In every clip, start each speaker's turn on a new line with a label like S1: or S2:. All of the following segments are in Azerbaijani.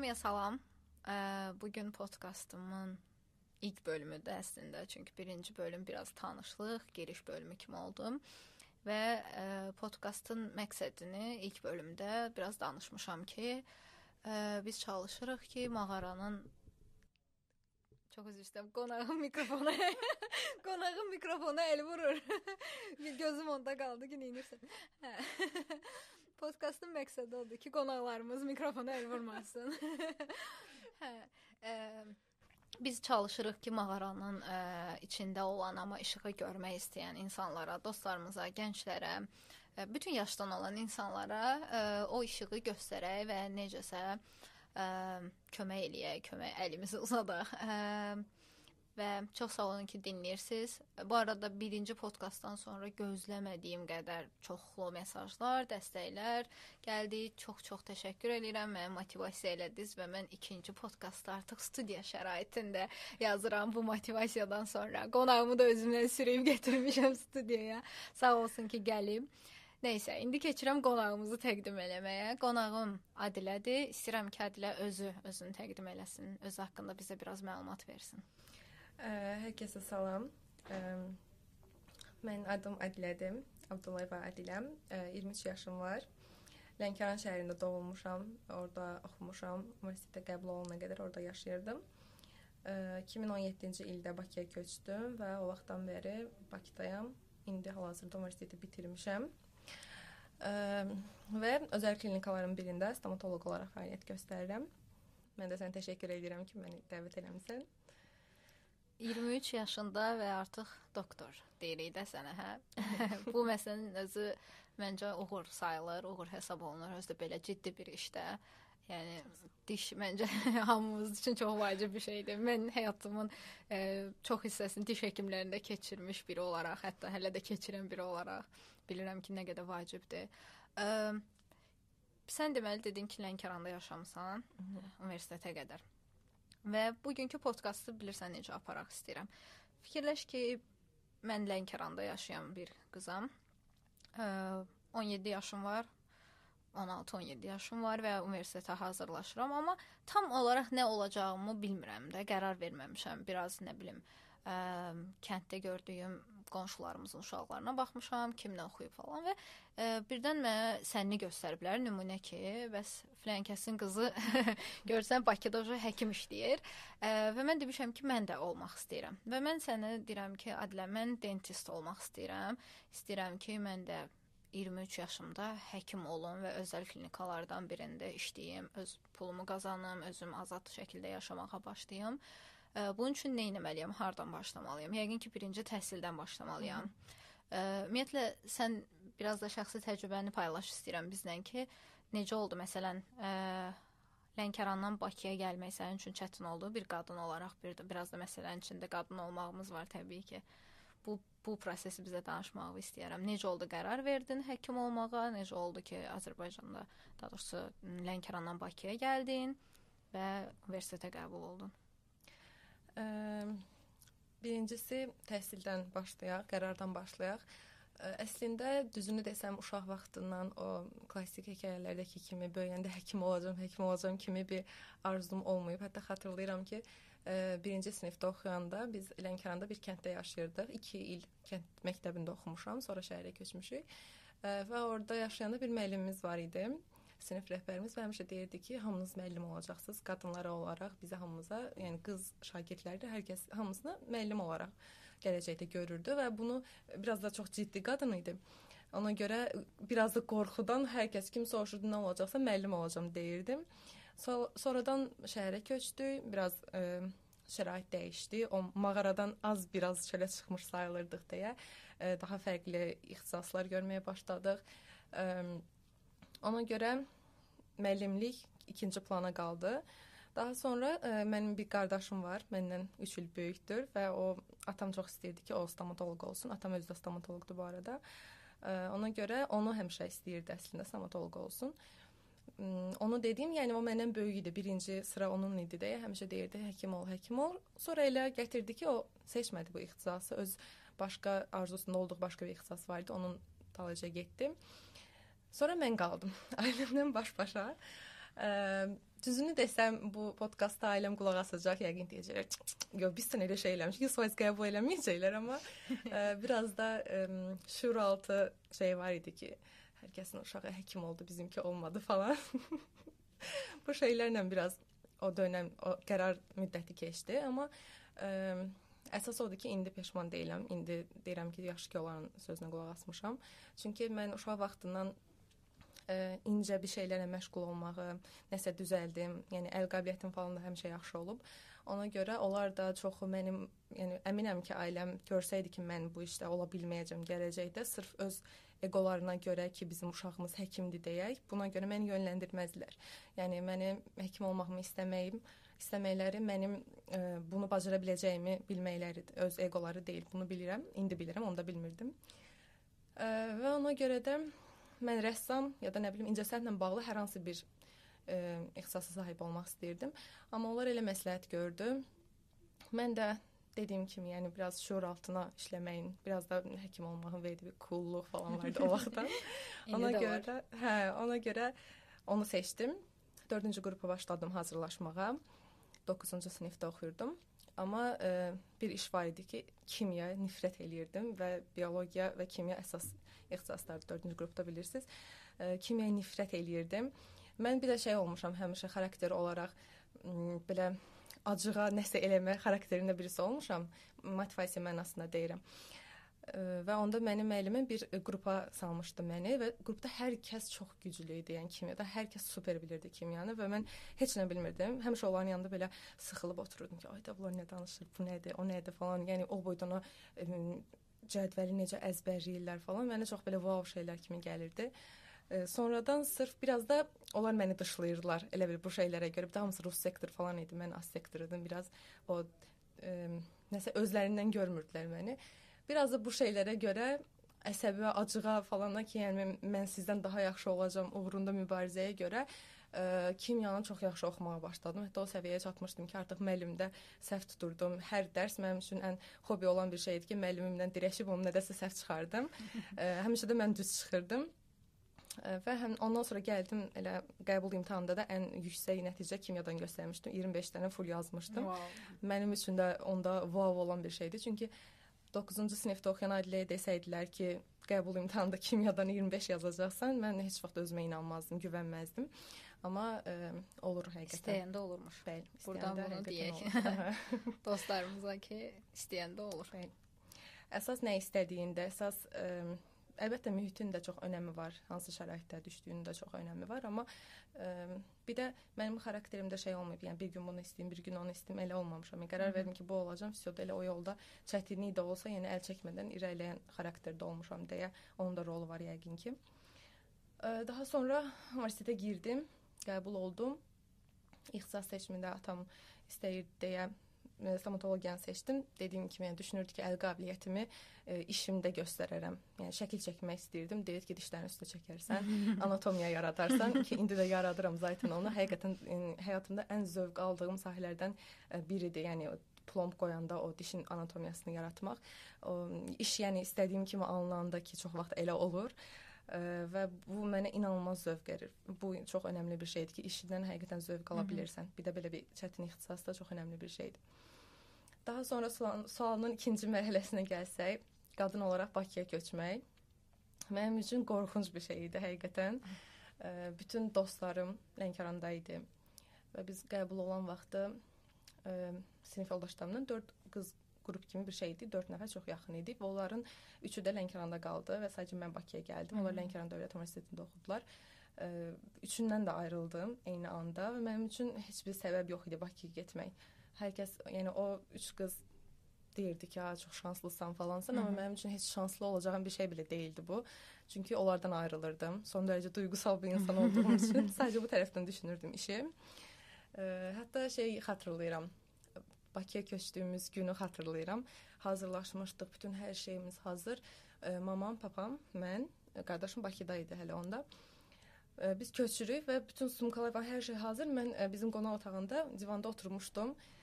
S1: Hamıya salam. Bu gün podkastımın ilk bölümüdür əslində, çünki birinci bölüm biraz tanışlıq, giriş bölümü kimi oldu və podkastın məqsədini ilk bölümdə biraz danışmışam ki, biz çalışırıq ki, mağaranın Çox üzr istəyirəm. Qonağın mikrofona qonağın mikrofona el vurur. Gözüm onda qaldı ki, neynirsən? Podkastın məqsədi odur ki, qonaqlarımız mikrofona el vurmasın. hə. Ə, biz çalışırıq ki, mağaranın ə, içində olan amma işığı görmək istəyən insanlara, dostlarımıza, gənclərə, ə, bütün yaşdan olan insanlara ə, o işığı göstərək və necəsə ə, kömək eləyək, kömək əlimizi uzadaq. Ə, və çox sağ olun ki, dinləyirsiniz. Bu arada birinci podkastdan sonra gözləmədiyim qədər çoxlu mesajlar, dəstəklər gəldi. Çox-çox təşəkkür edirəm. Məni motivasiya elədiniz və mən ikinci podkastda artıq studiya şəraitində yazıram bu motivasiyadan sonra. Qonağımı da özümlə sürüb gətirmişəm studiyaya. Sağ olsun ki, gəlib. Nəysə, indi keçirəm qonağımızı təqdim eləməyə. Qonağım Adilədir. İstəyirəm ki, Adilə özü özünü təqdim eləsin, özü haqqında bizə biraz məlumat versin.
S2: Ə, hər kəsə salam. Mən adım Adilədir. Abdullayeva Adiləm. Ə, 23 yaşım var. Lənkəran şəhərində doğulmuşam, orada oxumuşam, universitetə qəbul olana qədər orada yaşayırdım. Ə, 2017-ci ildə Bakıya köçdüm və o vaxtdan bəri Bakıdayam. İndi hal-hazırda universiteti bitirmişəm. Və özəl klinikaların birində stomatoloq olaraq fəaliyyət göstərirəm. Mən də sənə təşəkkür edirəm ki, məni dəvət eləmisən.
S1: 23 yaşında və artıq doktor deyirik də sənə, hə? Bu məsələnin özü məncə uğur sayılır, uğur hesab olunur özü də belə ciddi bir işdə. Yəni diş məncə hamımız üçün çox vacib bir şeydir. Mən həyatımın e, çox hissəsini diş həkimlərində keçirmiş biri olaraq, hətta hələ də keçirən biri olaraq bilirəm ki, nə qədər vacibdir. E, sən deməli dedin ki, Lənkəranda yaşamısan, universitetə qədər. Və bugünkü podkastı bilirsən necə aparaq istəyirəm. Fikirləş ki, mən Lənkəranda yaşayan bir qızam. E, 17 yaşım var 16-17 yaşım var və universitetə hazırlaşıram, amma tam olaraq nə olacağımı bilmirəm də, qərar verməmişəm. Biraz nə bilim, ə, kənddə gördüyüm qonşularımızın uşaqlarına baxmışam, kim nə oxuyub falan və ə, birdən mənə sənni göstəriblər nümunə ki, bəs filankəsin qızı görsən Bakıda o həkim işləyir. Ə, və mən demişəm ki, mən də olmaq istəyirəm. Və mən sənə deyirəm ki, Adilə, mən dentist olmaq istəyirəm. İstəyirəm ki, mən də 23 yaşımda həkim olum və özəl klinikalardan birində işləyim, öz pulumu qazanım, özüm azad şəkildə yaşamağa başlayım. Bunun üçün nə etməliyəm? Hardan başlamalıyam? Yəqin ki, birinci təhsildən başlamalıyam. Ümumiyyətlə sən biraz da şəxsi təcrübəni paylaş istəyirəm bizlə ki, necə oldu məsələn, Lənkərandan Bakıya gəlmək sənin üçün çətin oldu bir qadın olaraq, bir də biraz da məsələnin içində qadın olmağımız var təbii ki bu bu prosesi bizə danışmağı istəyirəm. Necə oldu qərar verdin həkim olmağa? Necə oldu ki, Azərbaycanda, daha doğrusu Lənkərandan Bakıya gəldin və universitetə qəbul oldun?
S2: Birincisi təhsildən başlayaq, qərardan başlayaq. Əslində düzünü desəm uşaq vaxtından o klassik hekayələrdəki kimi böyüyəndə həkim olacağam, həkim olacağam kimi bir arzum olmayıb. Hətta xatırlayıram ki, birinci sinifdə oxuyanda biz Lənkəranda bir kənddə yaşayırdıq. 2 il kənd məktəbində oxumuşam, sonra şəhərə köçmüşük. Və orada yaşayanda bir müəllimimiz var idi. Sinif rəhbərimiz və həmişə deyirdi ki, hamınız müəllim olacaqsınız. Qadınlar olaraq bizə hamımıza, yəni qız şagirdləri də hər kəs hamısını müəllim olaraq gələcəkdə görürdü və bunu biraz da çox ciddi qadın idi. Ona görə biraz da qorxudan hər kəs kim soruşurdu nə olacaqsa müəllim olacağam deyirdim. So sonradan şəhərə köçdük. Biraz e, şərait dəyişdi. O mağaradan az biraz çölə çıxmış sayılırdıq deyə e, daha fərqli ixtisaslar görməyə başladıq. Ə, ona görə müəllimlik ikinci plana qaldı. Daha sonra ə, e, mənim bir qardaşım var, məndən 3 il böyükdür və o atam çox istəyirdi ki, o stomatoloq olsun. Atam özü də stomatoloqdur bu arada. Ə, ona görə onu həmişə istəyirdi əslində stomatoloq olsun. Onu dediyim, yəni o məndən böyük idi. Birinci sıra onun idi deyə həmişə deyirdi, həkim ol, həkim ol. Sonra elə gətirdi ki, o seçmədi bu ixtisası. Öz başqa arzusunda olduğu başqa bir ixtisas var idi. Onun dalınca getdi. Sonra mən qaldım. Ailəmdən baş-başa. Düzünü desəm bu podkastda ailəm qulaq asacaq, yəqin deyəcəklər. Yox, biz sən elə şey eləmişik, soyuz qəbul eləməyəcəklər, amma ə, biraz da ə, şuuraltı şey var idi ki, hər kəsin uşağı həkim oldu, bizimki olmadı falan. bu şeylərlə biraz o dönəm, o qərar müddəti keçdi, amma ə, əsas odur ki, indi peşman deyiləm. İndi deyirəm ki, yaxşı ki, onların sözünə qulaq asmışam. Çünki mən uşaq vaxtından ə, incə bir şeylərlə məşğul olmağı, nəsə düzəldim. Yəni əl qabiliyyətim falan da həmişə yaxşı olub. Ona görə onlar da çoxu mənim, yəni əminəm ki, ailəm görsəydi ki, mən bu işdə ola bilməyəcəm gələcəkdə, sırf öz eqolarına görə ki, bizim uşağımız həkimdir deyək, buna görə məni yönləndirməzdilər. Yəni mənim həkim olmağımı istəməyim, istəməkləri mənim ə, bunu bacara biləcəyimi bilməkləridir. Öz eqoları deyil, bunu bilirəm. İndi bilirəm, onu da bilmirdim. Ə, və ona görə də mən rəssam ya da nə bilim incəsənətlə bağlı hər hansı bir e, ixtisasa sahib olmaq istəyirdim. Amma onlar elə məsləhət gördü. Mən də dediyim kimi, yəni biraz şuur altına işləməyin, biraz da həkim olmağın verdiyi bir coolluq falan vardı o vaxtdan. ona görə hə, ona görə onu seçdim. 4-cü qrupa başladım hazırlaşmağa. 9-cu sinifdə oxuyurdum. Amma e, bir iş var idi ki, kimya nifrət eləyirdim və biologiya və kimya əsas ixtisasları 4-cü qrupda bilirsiniz. E, kimiyaya nifrət eləyirdim. Mən bir də şey olmuşam həmişə xarakter olaraq belə acığa nəsə eləmə xarakterində birisi olmuşam. Motivasiya mənasında deyirəm. E, və onda mənim müəllimim bir qrupa salmışdı məni və qrupda hər kəs çox güclü idi. Yəni kimyada hər kəs super bilirdi kimyanı və mən heç nə bilmirdim. Həmişə onların yanında belə sıxılıb otururdum ki, ay da bunlar nə danışır, bu nədir, o nədir falan. Yəni o boyda cədvəli necə əzbərləyirlər falan mənə çox belə wow şeylər kimi gəlirdi. E, sonradan sırf biraz da onlar məni dışlayırdılar. Elə bil bu şeylərə görə bir də hamısı rus sektor falan idi. Mən as sektor idim. Biraz o e, nəsə özlərindən görmürdülər məni. Biraz da bu şeylərə görə əsəbi və acığa falana ki, yəni mən sizdən daha yaxşı olacağam uğrunda mübarizəyə görə ə, kimyanı çox yaxşı oxumağa başladım. Hətta o səviyyəyə çatmışdım ki, artıq müəllimdə səhv tuturdum. Hər dərs mənim üçün ən hobi olan bir şey idi ki, müəllimimlə dirəşib onu nədəsə səhv çıxardım. ə, həmişə də mən düz çıxırdım. Ə, və həm ondan sonra gəldim elə qəbul imtahanında da ən yüksək nəticə kimyadan göstərmişdim. 25 dənə full yazmışdım. Wow. Mənim üçün də onda wow olan bir şeydi. Çünki 9-cu sinifdə oxuyan Adiləyə desəydilər ki, qəbul imtahanında kimyadan 25 yazacaqsan, mən heç vaxt özümə inanmazdım, güvənməzdim. Amma ə, olur həqiqətən.
S1: İstəyəndə olurmuş.
S2: Bəli.
S1: Burdan bunu deyək. Dostlarımıza ki, istəyəndə olur. Bəli.
S2: Əsas nə istədiyində, əsas ə, əlbəttə mühitin də çox önəmi var. Hansı şəraitdə düşdüyünün də çox önəmi var, amma ə, bir də mənim xarakterimdə şey olmayıb. Yəni bir gün bunu istəyim, bir gün onu istəyim, elə olmamışam. Yəni, qərar verdim ki, bu olacam. Fisioda elə o yolda çətinlik də olsa, yəni əl çəkmədən irəliləyən xarakterdə olmuşam deyə onun da rolu var yəqin ki. Daha sonra universitetə girdim qəbul oldum. İxtisas seçimində atam istəyirdi deyə stomatologiyanı seçdim. Dediyim kimi, yəni düşünürdü ki, əl qabiliyyətimi e, işimdə göstərərəm. Yəni şəkil çəkmək istəyirdim. Deyir ki, dişlərin üstə çəkərsən, anatomiya yaradarsan ki, indi də yaradıram zaten onu. Həqiqətən e, həyatımda ən zövq aldığım sahələrdən e, biridir. Yəni plomb qoyanda o dişin anatomiyasını yaratmaq. O iş yəni istədiyim kimi alınanda ki, çox vaxt elə olur. E, və bu mənə inanılmaz zövq verir. Bu çox önəmli bir şeydir ki, işindən həqiqətən zövq ala bilirsən. Bir də belə bir çətin ixtisas da çox önəmli bir şeydir. Daha sonra sual, sualın ikinci mərhələsinə gəlsək, qadın olaraq Bakıya köçmək mənim üçün qorxunc bir şey idi həqiqətən. Bütün dostlarım Lənkəranda idi və biz qəbul olan vaxtı sinif yoldaşlarımla 4 qız qrup kimi bir şey idi. 4 nəfər çox yaxın idik və onların üçü də Lənkəranda qaldı və sadəcə mən Bakıya gəldim. Onlar Lənkəran Dövlət Universitetində oxudular. Üçündən də ayrıldım eyni anda və mənim üçün heç bir səbəb yox idi Bakıya getmək. Hər kəs, yəni o üç qız deyirdi ki, "Ha, çox şanslısan falansan", amma mənim üçün heç şanslı olacağım bir şey belə değildi bu. Çünki onlardan ayrılırdım. Son dərəcə duygusal bir insan olduğum üçün sadəcə bu tərəfdən düşünürdüm işi. Ə, hətta şey xatırlayıram. Bakıya köçdüyümüz günü xatırlayıram. Hazırlaşmışdıq, bütün hər şeyimiz hazır. E, mamam, papam, mən, qardaşım Bakıda idi hələ onda. E, biz köçürük və bütün sumkalar var, hər şey hazır. Mən e, bizim qonaq otağında divanda oturmuşdum. E,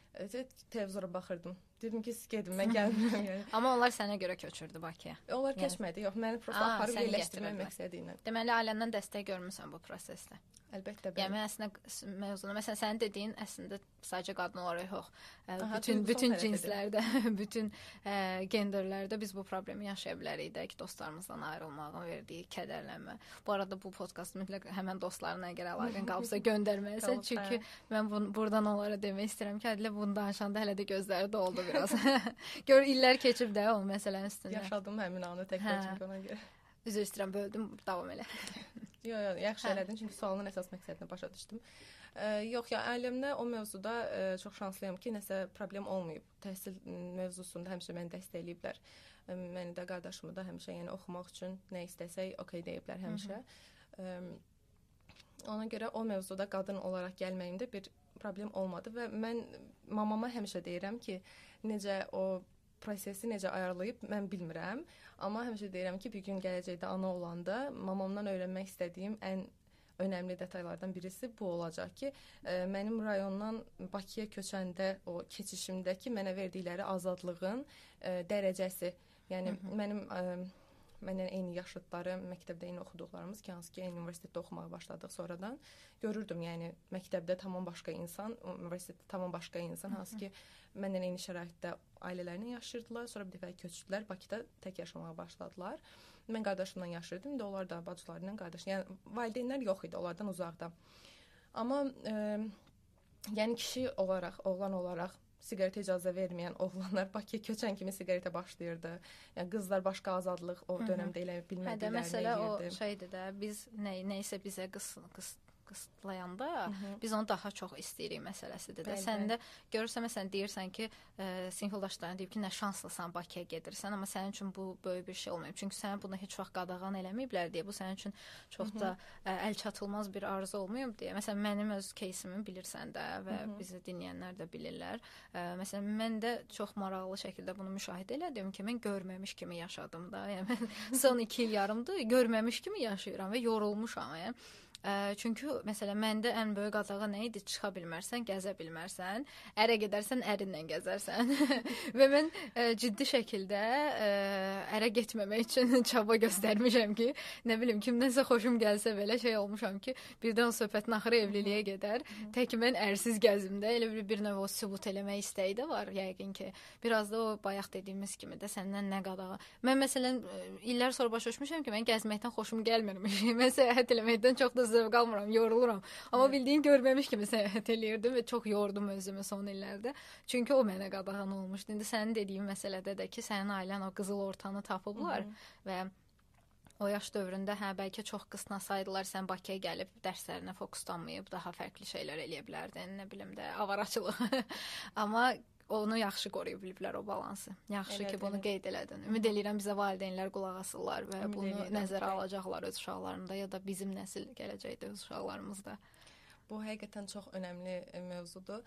S2: televizora baxırdım. Dedim ki, siz gedin, mən gəlmirəm yəni.
S1: Amma onlar sənə görə köçürdü Bakıya.
S2: Onlar
S1: Yəni-
S2: keçmədi, yox, məni prosta
S1: Aa,
S2: aparıb yerləşdirmək məqsədi ilə.
S1: Deməli ailəndən dəstək görmüsən bu prosesdə.
S2: Əlbəttə
S1: Yəni
S2: bəli.
S1: mən əslində mövzunu məsələn sənin dediyin əslində sadəcə qadın olaraq yox.
S2: Aha,
S1: bütün bütün cinslərdə, bütün ə, genderlərdə biz bu problemi yaşaya bilərik də ki, dostlarımızdan ayrılmağın verdiyi kədərlənmə. Bu arada bu podkast mütləq həmin dostlarına əgər əlaqən qalıbsa göndərməlisən. Çünki mən bun, buradan onlara demək istəyirəm ki, Adilə bunu danışanda hələ də gözləri doldu biraz. Gör illər keçib də o məsələnin üstündə.
S2: Yaşadım həmin anı tək
S1: Hə.
S2: çünki ona görə.
S1: Üzr istəyirəm, böldüm, davam elə.
S2: Yox, yox, yaxşı
S1: Hə.
S2: elədin çünki sualın əsas məqsədini başa düşdüm. Ə, yox, ya ailəmdə o mövzuda ə, çox şanslıyam ki, nəsə problem olmayıb. Təhsil mövzusunda həmişə məni dəstəkləyiblər. Məni də qardaşımı da həmişə yəni oxumaq üçün nə istəsək, okey deyiblər həmişə. Ə, Ona görə o mövzuda qadın olaraq gəlməyimdə bir problem olmadı və mən mamama həmişə deyirəm ki, necə o prosesi necə ayarlayıb mən bilmirəm, amma həmişə deyirəm ki, bir gün gələcəkdə ana olanda mamamdan öyrənmək istədiyim ən önəmli detallardan birisi bu olacaq ki, ə, mənim rayondan Bakıya köçəndə o keçişimdəki mənə verdikləri azadlığın ə, dərəcəsi, yəni
S1: Hı hı.
S2: mənim ə, Məndən eyni yaşıdları, məktəbdə eyni oxuduqlarımız ki, hansı ki, eyni universitetdə oxumağa başladıq sonradan görürdüm, yəni məktəbdə tamam başqa insan, universitetdə tamam başqa insan, hansı ki, məndən eyni şəraitdə ailələrlə yaşayırdılar, sonra bir dəfə köçdülər, Bakıda tək yaşamağa başladılar. Mən qardaşımla yaşayırdım, indi onlar da bacıları ilə qardaş, yəni valideynlər yox idi, onlardan uzaqda. Amma e, yəni kişi olaraq, oğlan olaraq siqaretə icazə verməyən oğlanlar Bakıya köçən kimi siqaretə başlayırdı. Yəni qızlar başqa azadlıq o dövrdə elə
S1: Hə də məsələ o şeydir də, biz nə nəyisə bizə qıs qıs qısıtlayanda
S2: Hı.
S1: biz onu daha çox istəyirik məsələsidir də.
S2: Bəli,
S1: Sən
S2: bəli.
S1: də görürsən məsələn deyirsən ki, ə, sinif yoldaşların deyib ki, nə şanslısan Bakıya gedirsən, amma sənin üçün bu böyük bir şey olmayıb. Çünki sənə bunu heç vaxt qadağan eləməyiblər deyə bu sənin üçün çox da ə, əl çatılmaz bir arzu olmayıb deyə. Məsələn mənim öz keysimi bilirsən də və
S2: Hı hı.
S1: bizi dinləyənlər də bilirlər. Ə, məsələn mən də çox maraqlı şəkildə bunu müşahidə elədim ki, mən görməmiş kimi yaşadım da. Yəni mən son 2 il yarımdır görməmiş kimi yaşayıram və yorulmuşam. Yəni. Çünki məsələn məndə ən böyük qadağa nə idi? Çıxa bilmərsən, gəzə bilmərsən, ərə gedərsən, ərinlə gəzərsən. və mən ə, ciddi şəkildə ə, ərə getməmək üçün çaba göstərmişəm ki, nə bilim kimdənsə xoşum gəlsə belə şey olmuşam ki, birdən söhbətin axırı evliliyə gedər. Tək mən ərsiz gəzimdə elə bir, bir növ o sübut eləmək istəyi də var yəqin ki. Biraz da o bayaq dediyimiz kimi də səndən nə qadağa. Mən məsələn illər sonra başa düşmüşəm ki, mən gəzməkdən xoşum gəlmirmiş. mən səyahət eləməkdən çox da zövq almıram, yoruluram. Amma bildiyin görməmiş kimi səyahət eləyirdim və çox yordum özümü son illərdə. Çünki o mənə qadağan olmuşdu. İndi sənin dediyin məsələdə də ki, sənin ailən o qızıl ortanı tapıblar və o yaş dövründə hə bəlkə çox qısnasaydılar sən Bakıya gəlib dərslərinə fokuslanmayıb daha fərqli şeylər eləyə bilərdin, nə bilim də avaraçılıq. Amma onu yaxşı qoruya biliblər o balansı. Yaxşı
S2: Elədir,
S1: ki, bunu
S2: elədir.
S1: qeyd elədin. Ümid eləyirəm bizə valideynlər qulaq asırlar və
S2: Ümid
S1: bunu
S2: eləyirəm,
S1: nəzərə
S2: bəli.
S1: alacaqlar öz uşaqlarında ya da bizim nəsil gələcəkdə öz uşaqlarımızda.
S2: Bu həqiqətən çox önəmli e, mövzudur.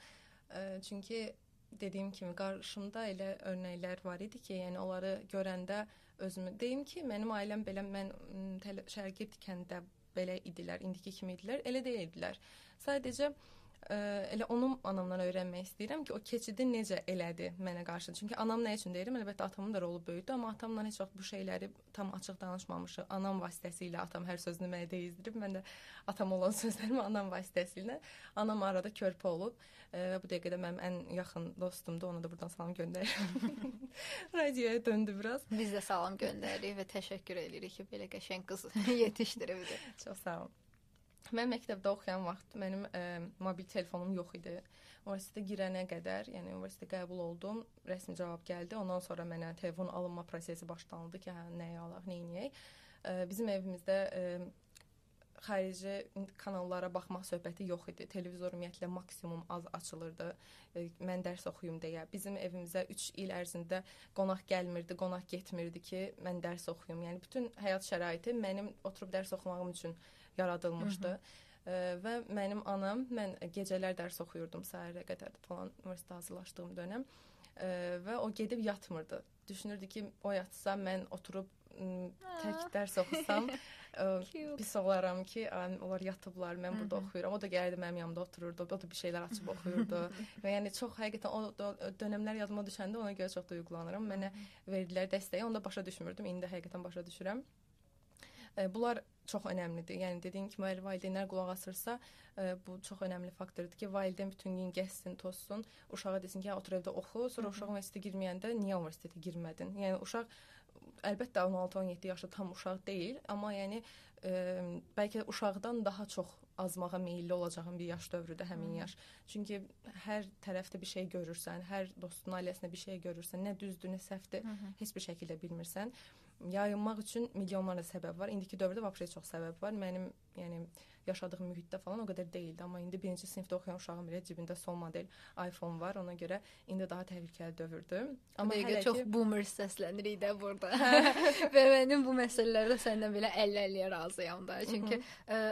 S2: E, Çünki dediyim kimi qarşımda elə örnəklər var idi ki, yəni onları görəndə özümü deyim ki, mənim ailəm belə mən şərqi tikəndə belə idilər, indiki kimi idilər, elə deyildilər. Sadəcə elə onun anamdan öyrənmək istəyirəm ki, o keçidi necə elədi mənə qarşı. Çünki anam nə üçün deyirəm? Əlbəttə atamın da rolu böyükdür, amma atamla heç vaxt bu şeyləri tam açıq danışmamışıq. Anam vasitəsilə atam hər sözünü mənə deyizdirib. Mən də atam olan sözlərimi anam vasitəsilə. Anam arada körpə olub və bu dəqiqədə mənim ən yaxın dostumdur. Ona da buradan salam göndərirəm. Radioya döndü biraz.
S1: Biz də salam göndəririk və təşəkkür edirik ki, belə qəşəng qız yetişdiribdi.
S2: Çox sağ olun. Mən məktəbdə oxuyan vaxt mənim ə, mobil telefonum yox idi. Universitetə girənə qədər, yəni universitetə qəbul oldum, rəsmi cavab gəldi. Ondan sonra mənə telefon alınma prosesi başlandı ki, hə, nəyi alaq, nə edək. Ə, bizim evimizdə ə, xarici kanallara baxmaq söhbəti yox idi. Televizor ümumiyyətlə maksimum az açılırdı. E, Mən dərs oxuyum deyə. Bizim evimizə 3 il ərzində qonaq gəlmirdi, qonaq getmirdi ki, mən dərs oxuyum. Yəni bütün həyat şəraiti mənim oturub dərs oxumağım üçün yaradılmışdı. Ə, və mənim anam, mən gecələr dərs oxuyurdum səhərə qədər falan universitetə hazırlaşdığım dönəm. Və o gedib yatmırdı. Düşünürdü ki, o yatsa mən oturub tək dərs oxusam pis olaram ki, onlar yatıblar, mən burada Hı -hı. oxuyuram. O da gəlirdi mənim yanımda otururdu, o da bir şeylər açıb oxuyurdu. və yəni çox həqiqətən o, dönəmlər yadıma düşəndə ona görə çox duyğulanıram. Mənə verdilər dəstəyi, onu da başa düşmürdüm. İndi həqiqətən başa düşürəm. Bunlar çox əhəmilidir. Yəni dediyim kimi əgər valideynlər qulaq asırsa, ə, bu çox önəmli faktordur ki, valideyn bütün gün gəzsin, tozsun, uşağa desin ki, otur evdə oxu, sonra uşaq universitetə girməyəndə niyə universitetə girmədin? Yəni uşaq əlbəttə 16-17 yaşlı tam uşaq deyil, amma yəni ə, bəlkə uşaqdan daha çox azmağa meylli olacağın bir yaş dövrüdür həmin yaş. Çünki hər tərəfdə bir şey görürsən, hər dostun ailəsində bir şey görürsən, nə düzdür, nə səhvdir, heç bir şəkildə bilmirsən yayınmaq üçün milyonlarla səbəb var. İndiki dövrdə vəbşə çox səbəb var. Mənim, yəni yaşadığım mühitdə falan o qədər deyildi, amma indi birinci sinifdə oxuyan uşağım belə cibində son model iPhone var. Ona görə indi daha təhlükəli dövrdür.
S1: Amma hələ çox ki... boomer səslənirik də burada. Və mənim bu məsələlərdə səndən belə 50-50-yə razıyam da. Çünki ə,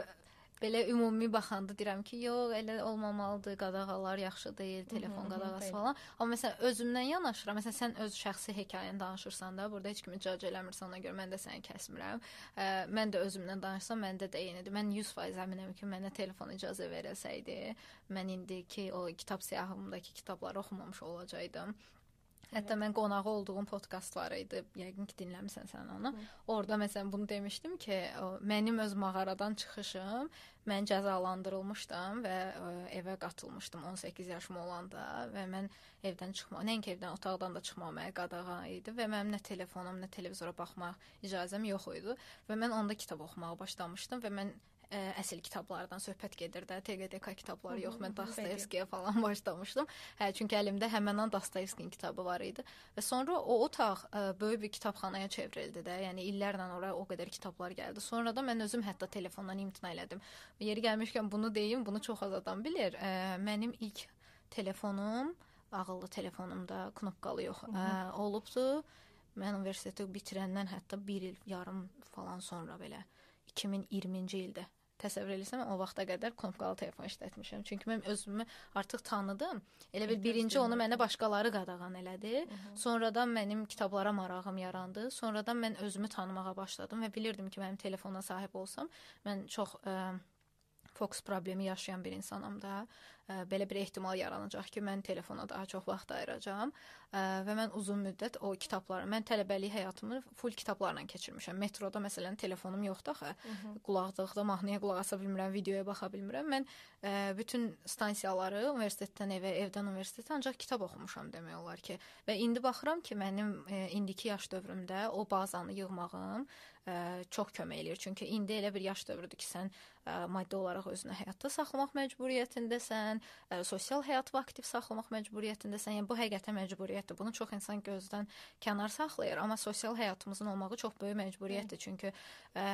S1: belə ümumi baxanda deyirəm ki, yox, elə olmamalıdır, qadağalar yaxşı deyil, telefon Hı -hı, qadağası falan. Amma məsələn özümdən yanaşıram. Məsələn sən öz şəxsi hekayəni danışırsan da, burada heç kimi cac eləmirsən, ona görə mən də səni kəsmirəm. Ə, mən də özümdən danışsam, məndə də eynidir. Mən 100% əminəm ki, mənə telefon icazə verilsəydi, mən indiki o kitab siyahımdakı kitabları oxumamış olacaqdım. Hətta mən qonağı olduğum podkast var idi. Yəqin ki, dinləmisən sən onu. Hı. Orda məsələn bunu demişdim ki, mənim öz mağaradan çıxışım, mən cəzalandırılmışdım və ə, evə qatılmışdım 18 yaşım olanda və mən evdən çıxma, nəinki evdən, otaqdan da çıxmamaya qadağan idi və mənim nə telefonum, nə televizora baxmaq icazəm yox idi və mən onda kitab oxumağa başlamışdım və mən ə, əsl kitablardan söhbət gedir də, TQDK kitabları yox, mən Dostoyevskiyə falan başlamışdım. Hə, çünki əlimdə həmin Dostoyevskinin kitabı var idi və sonra o otaq ə, böyük bir kitabxanaya çevrildi də. Yəni illərlə ora o qədər kitablar gəldi. Sonra da mən özüm hətta telefondan imtina elədim. Yeri gəlmişkən bunu deyim, bunu çox az adam bilir. Ə, mənim ilk telefonum ağıllı telefonumda knopkalı yox ə, olubdu. Mən universiteti bitirəndən hətta 1 il yarım falan sonra belə 2020-ci ildə təsəvvür eləsəm o vaxta qədər knopkalı telefon işlətmişəm. Çünki mən özümü artıq tanıdım. Elə bil birinci onu mənə başqaları qadağan elədi. Hı -hı. Sonradan mənim kitablara marağım yarandı. Sonradan mən özümü tanımağa başladım və bilirdim ki, mənim telefona sahib olsam, mən çox ə, fokus problemi yaşayan bir insanam da belə bir ehtimal yaranacaq ki, mən telefona daha çox vaxt ayıracağam və mən uzun müddət o kitabları, mən tələbəlik həyatımı full kitablarla keçirmişəm. Metroda məsələn telefonum yoxdur axı. Qulaqlıqda mahnıya qulaq asa bilmirəm, videoya baxa bilmirəm. Mən bütün stansiyaları universitetdən evə, evdən universitetə ancaq kitab oxumuşam demək olar ki. Və indi baxıram ki, mənim indiki yaş dövrümdə o bazanı yığmağım çox kömək eləyir. Çünki indi elə bir yaş dövrüdür ki, sən maddi olaraq özünü həyatda saxlamaq məcburiyyətindəsən, ə, sosial həyatı aktiv saxlamaq məcburiyyətindəsən. Yəni bu həqiqətən məcburiyyətdir. Bunu çox insan gözdən kənar saxlayır, amma sosial həyatımızın olmağı çox böyük məcburiyyətdir. Çünki ə,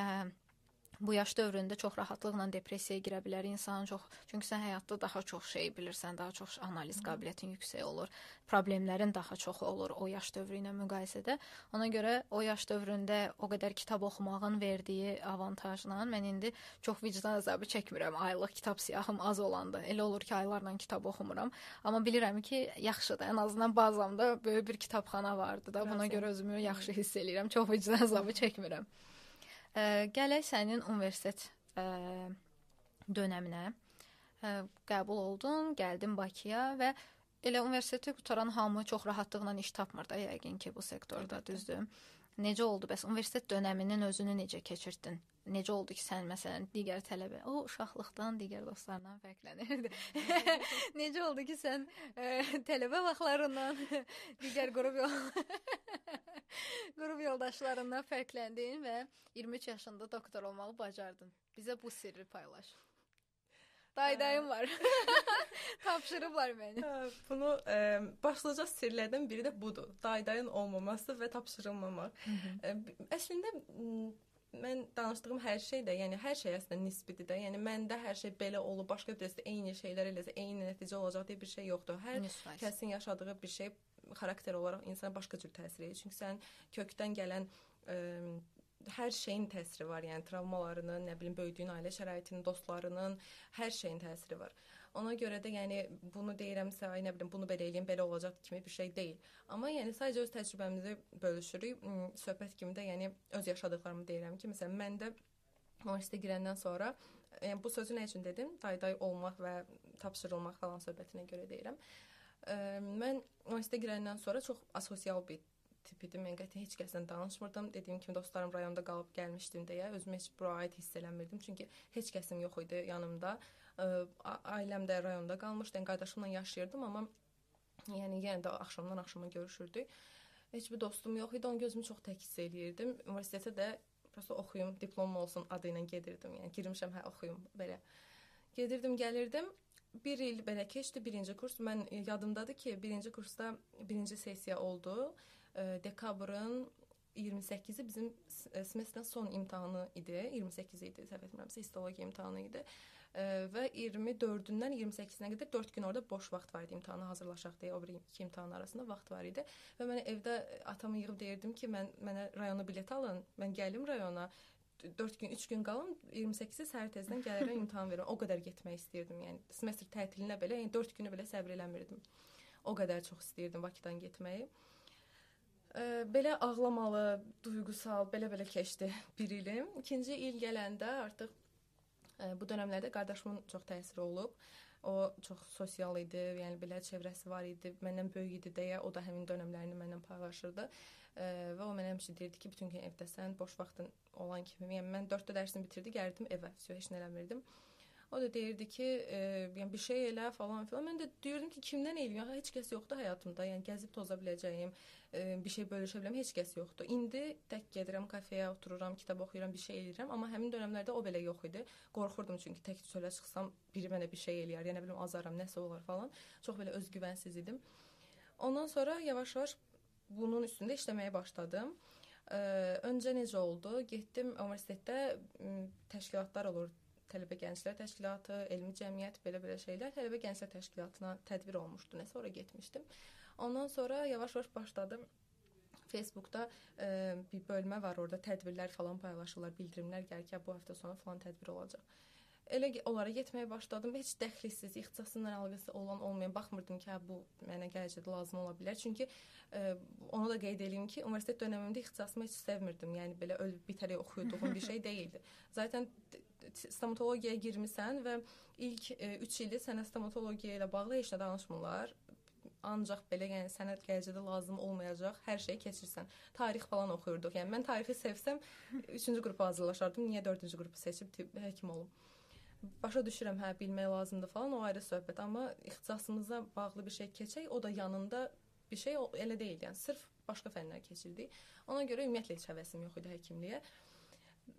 S1: bu yaş dövründə çox rahatlıqla depressiyaya girə bilər insan çox. Çünki sən həyatda daha çox şey bilirsən, daha çox analiz qabiliyyətin yüksək olur. Problemlərin daha çoxu olur o yaş dövrü ilə müqayisədə. Ona görə o yaş dövründə o qədər kitab oxumağın verdiyi avantajla mən indi çox vicdan əzabı çəkmirəm. Aylıq kitab siyahım az olanda. Elə olur ki, aylarla kitab oxumuram. Amma bilirəm ki, yaxşıdır. Ən azından bazamda böyük bir kitabxana vardı da. Buna görə özümü yaxşı hiss eləyirəm. Çox vicdan əzabı çəkmirəm. Ə, gələk sənin universitet ə, dönəminə. Ə, qəbul oldun, gəldin Bakıya və elə universiteti qutaran hamı çox rahatlıqla iş tapmır da yəqin ki, bu sektorda, Əlbəttə. düzdür? Necə oldu bəs universitet dönəminin özünü necə keçirdin? Necə oldu ki, sən məsələn digər tələbə, o uşaqlıqdan digər dostlarından fərqlənirdi. necə oldu ki, sən ə, tələbə vaxtlarından digər qrup yol qrup yoldaşlarından fərqləndin və 23 yaşında doktor olmağı bacardın. Bizə bu sirri paylaş. Daydayım var. Tapşırıblar məni.
S2: Hə, bunu ə, başlıca sirlərdən biri də budur. Daydayın olmaması və tapşırılmamaq. Ə, əslində mən danışdığım hər şey də, yəni hər şey əslində nisbidir də. Yəni məndə hər şey belə olub, başqa birisi eyni şeylər eləsə, eyni nəticə olacaq deyə bir şey yoxdur. Hər Nisbət. kəsin yaşadığı bir şey xarakter olaraq insana başqa cür təsir edir. Çünki sən kökdən gələn ə, hər şeyin təsiri var. Yəni travmalarının, nə bilim, böyüdüyün ailə şəraitinin, dostlarının, hər şeyin təsiri var. Ona görə də yəni bunu deyirəmsə, ay nə bilim, bunu belə eləyin, belə olacaq kimi bir şey deyil. Amma yəni sadəcə öz təcrübəmizi bölüşürük. Söhbət kimi də yəni öz yaşadıqlarımı deyirəm ki, məsələn, məndə universitetə girəndən sonra yəni bu sözü nə üçün dedim? Dayday olmaq və tapşırılmaq falan söhbətinə görə deyirəm. Ə, mən universitetə girəndən sonra çox asosial bir tip idim. Yəni qəti heç kəslə danışmırdım. Dediyim kimi dostlarım rayonda qalıb gəlmişdim deyə özümü heç bura aid hiss eləmirdim. Çünki heç kəsim yox idi yanımda. Ailəm də rayonda qalmışdı. Yəni qardaşımla yaşayırdım, amma yəni yenə də axşamdan axşama görüşürdük. Heç bir dostum yox idi. Onun gözümü çox tək hiss eləyirdim. Universitetə də prosta oxuyum, diplomum olsun adı ilə gedirdim. Yəni girmişəm, hə oxuyum belə. Gedirdim, gəlirdim. Bir il belə keçdi, birinci kurs. Mən yadımdadır ki, birinci kursda birinci sessiya oldu. Dekabrın 28-i bizim semestrin son imtahanı idi. 28 idi, səhv etmirəmsə, histologiya imtahanı idi və 24-dən 28-nə qədər 4 gün orada boş vaxt var idi imtahana hazırlaşaq deyə o bir iki imtahan arasında vaxt var idi və mən evdə atamı yığıb deyirdim ki, mən mənə rayona bilet alın, mən gəlim rayona 4 gün, 3 gün qalım, 28-i səhər tezdən gəlirəm imtahan verirəm. O qədər getmək istəyirdim. Yəni semestr tətilinə belə, yəni 4 günü belə səbr eləmirdim. O qədər çox istəyirdim Bakıdan getməyi. Ə, belə ağlamalı, duyğusal, belə-belə keçdi bir ilim. İkinci il gələndə artıq Bu dövrlərdə qardaşımın çox təsiri olub. O çox sosial idi, yəni belə çevrəsi var idi, məndən böyük idi deyə o da həmin dövrlərini mənlə paylaşırdı. Və o mənə həmişə deyirdi ki, bütün gün evdəsən, boş vaxtın olan kimi. Yəni mən 4-də dərsimi bitirdi, gəlirdim evə, heç nə eləmirdim. O da deyirdi ki, e, yəni bir şey elə falan filan. Mən də deyirdim ki, kimdən eləyim? Heç kəs yoxdur həyatımda. Yəni gəzib toza biləcəyim, e, bir şey bölüşə bilərəm, heç kəs yoxdur. İndi tək gedirəm kafeyə, otururam, kitab oxuyuram, bir şey eləyirəm, amma həmin dövrlərdə o belə yox idi. Qorxurdum çünki tək çölə çıxsam biri mənə bir şey eləyər, yəni bilim azaram, nəsə olar falan. Çox belə özgüvənsiz idim. Ondan sonra yavaş-yavaş bunun üstündə işləməyə başladım. Ə, öncə necə oldu? Getdim universitetdə təşkilatlar olur tələbə gənclər təşkilatı, elmi cəmiyyət belə-belə şeylər tələbə gənclər təşkilatına tədbir olmuşdu. Nəsə ora getmişdim. Ondan sonra yavaş-yavaş başladım Facebookda e, bir bölmə var, orada tədbirlər falan paylaşırlar, bildirimlər gəlir ki, bu həftə sonu falan tədbir olacaq. Elə onlara getməyə başladım heç dəxlisiz, ixtisasımla əlaqəsi olan olmayan baxmırdım ki, hə bu mənə gələcəkdə lazım ola bilər. Çünki e, onu da qeyd edeyim ki, universitet dövrümündə ixtisasımı heç sevmirdim. Yəni belə ölüb bitərək oxuyduğum bir şey deyildi. Zaten stomatologiyaya girmisən və ilk 3 e, ili sənə stomatologiya ilə bağlı heç nə danışmırlar. Ancaq belə yəni sənə gələcəkdə lazım olmayacaq hər şeyi keçirsən. Tarix falan oxuyurduq. Yəni mən tarixi sevsəm 3-cü qrupa hazırlaşardım. Niyə 4-cü qrupu seçib tibb həkim olum? Başa düşürəm, hə, bilmək lazımdır falan, o ayrı söhbət, amma ixtisasımıza bağlı bir şey keçək, o da yanında bir şey elə deyil. Yəni sırf başqa fənlər keçirdik. Ona görə ümumiyyətlə heç həvəsim yox idi həkimliyə.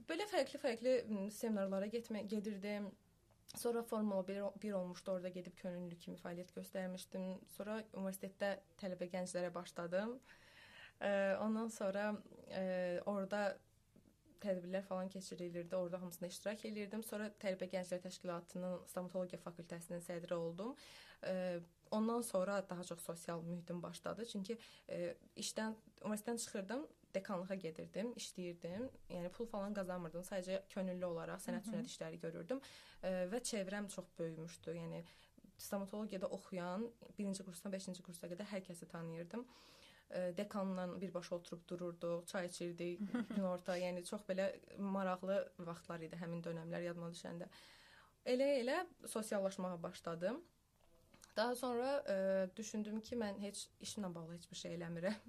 S2: Belə fərqli-fərqli seminarlara getmə gedirdim. Sonra Formula 1, 1 olmuşdu, orada gedib könüllü kimi fəaliyyət göstərmişdim. Sonra universitetdə tələbə gənclərə başladım. Ondan sonra orada tədbirlər falan keçirilirdi. Orada hamısına iştirak elirdim. Sonra Tələbə Gənclər Təşkilatının stomatologiya fakültəsinin sədri oldum. Ə, ondan sonra daha çox sosial mühitim başladı. Çünki ə, işdən universitetdən çıxırdım, dekanlığa gedirdim, işləyirdim. Yəni pul falan qazanmırdım. Sadəcə könüllü olaraq sənət sünət işləri görürdüm ə, və çevrəm çox böyümüşdü. Yəni stomatologiyada oxuyan 1-ci kursdan 5-ci kursa qədər hər kəsi tanıyırdım dekanla birbaşa oturub dururduq, çay içirdik günorta. yəni çox belə maraqlı vaxtlar idi həmin dövrlər yadıma düşəndə. Elə-elə sosiallaşmağa başladım. Daha sonra ə, düşündüm ki, mən heç işimlə bağlı heç bir şey eləmirəm.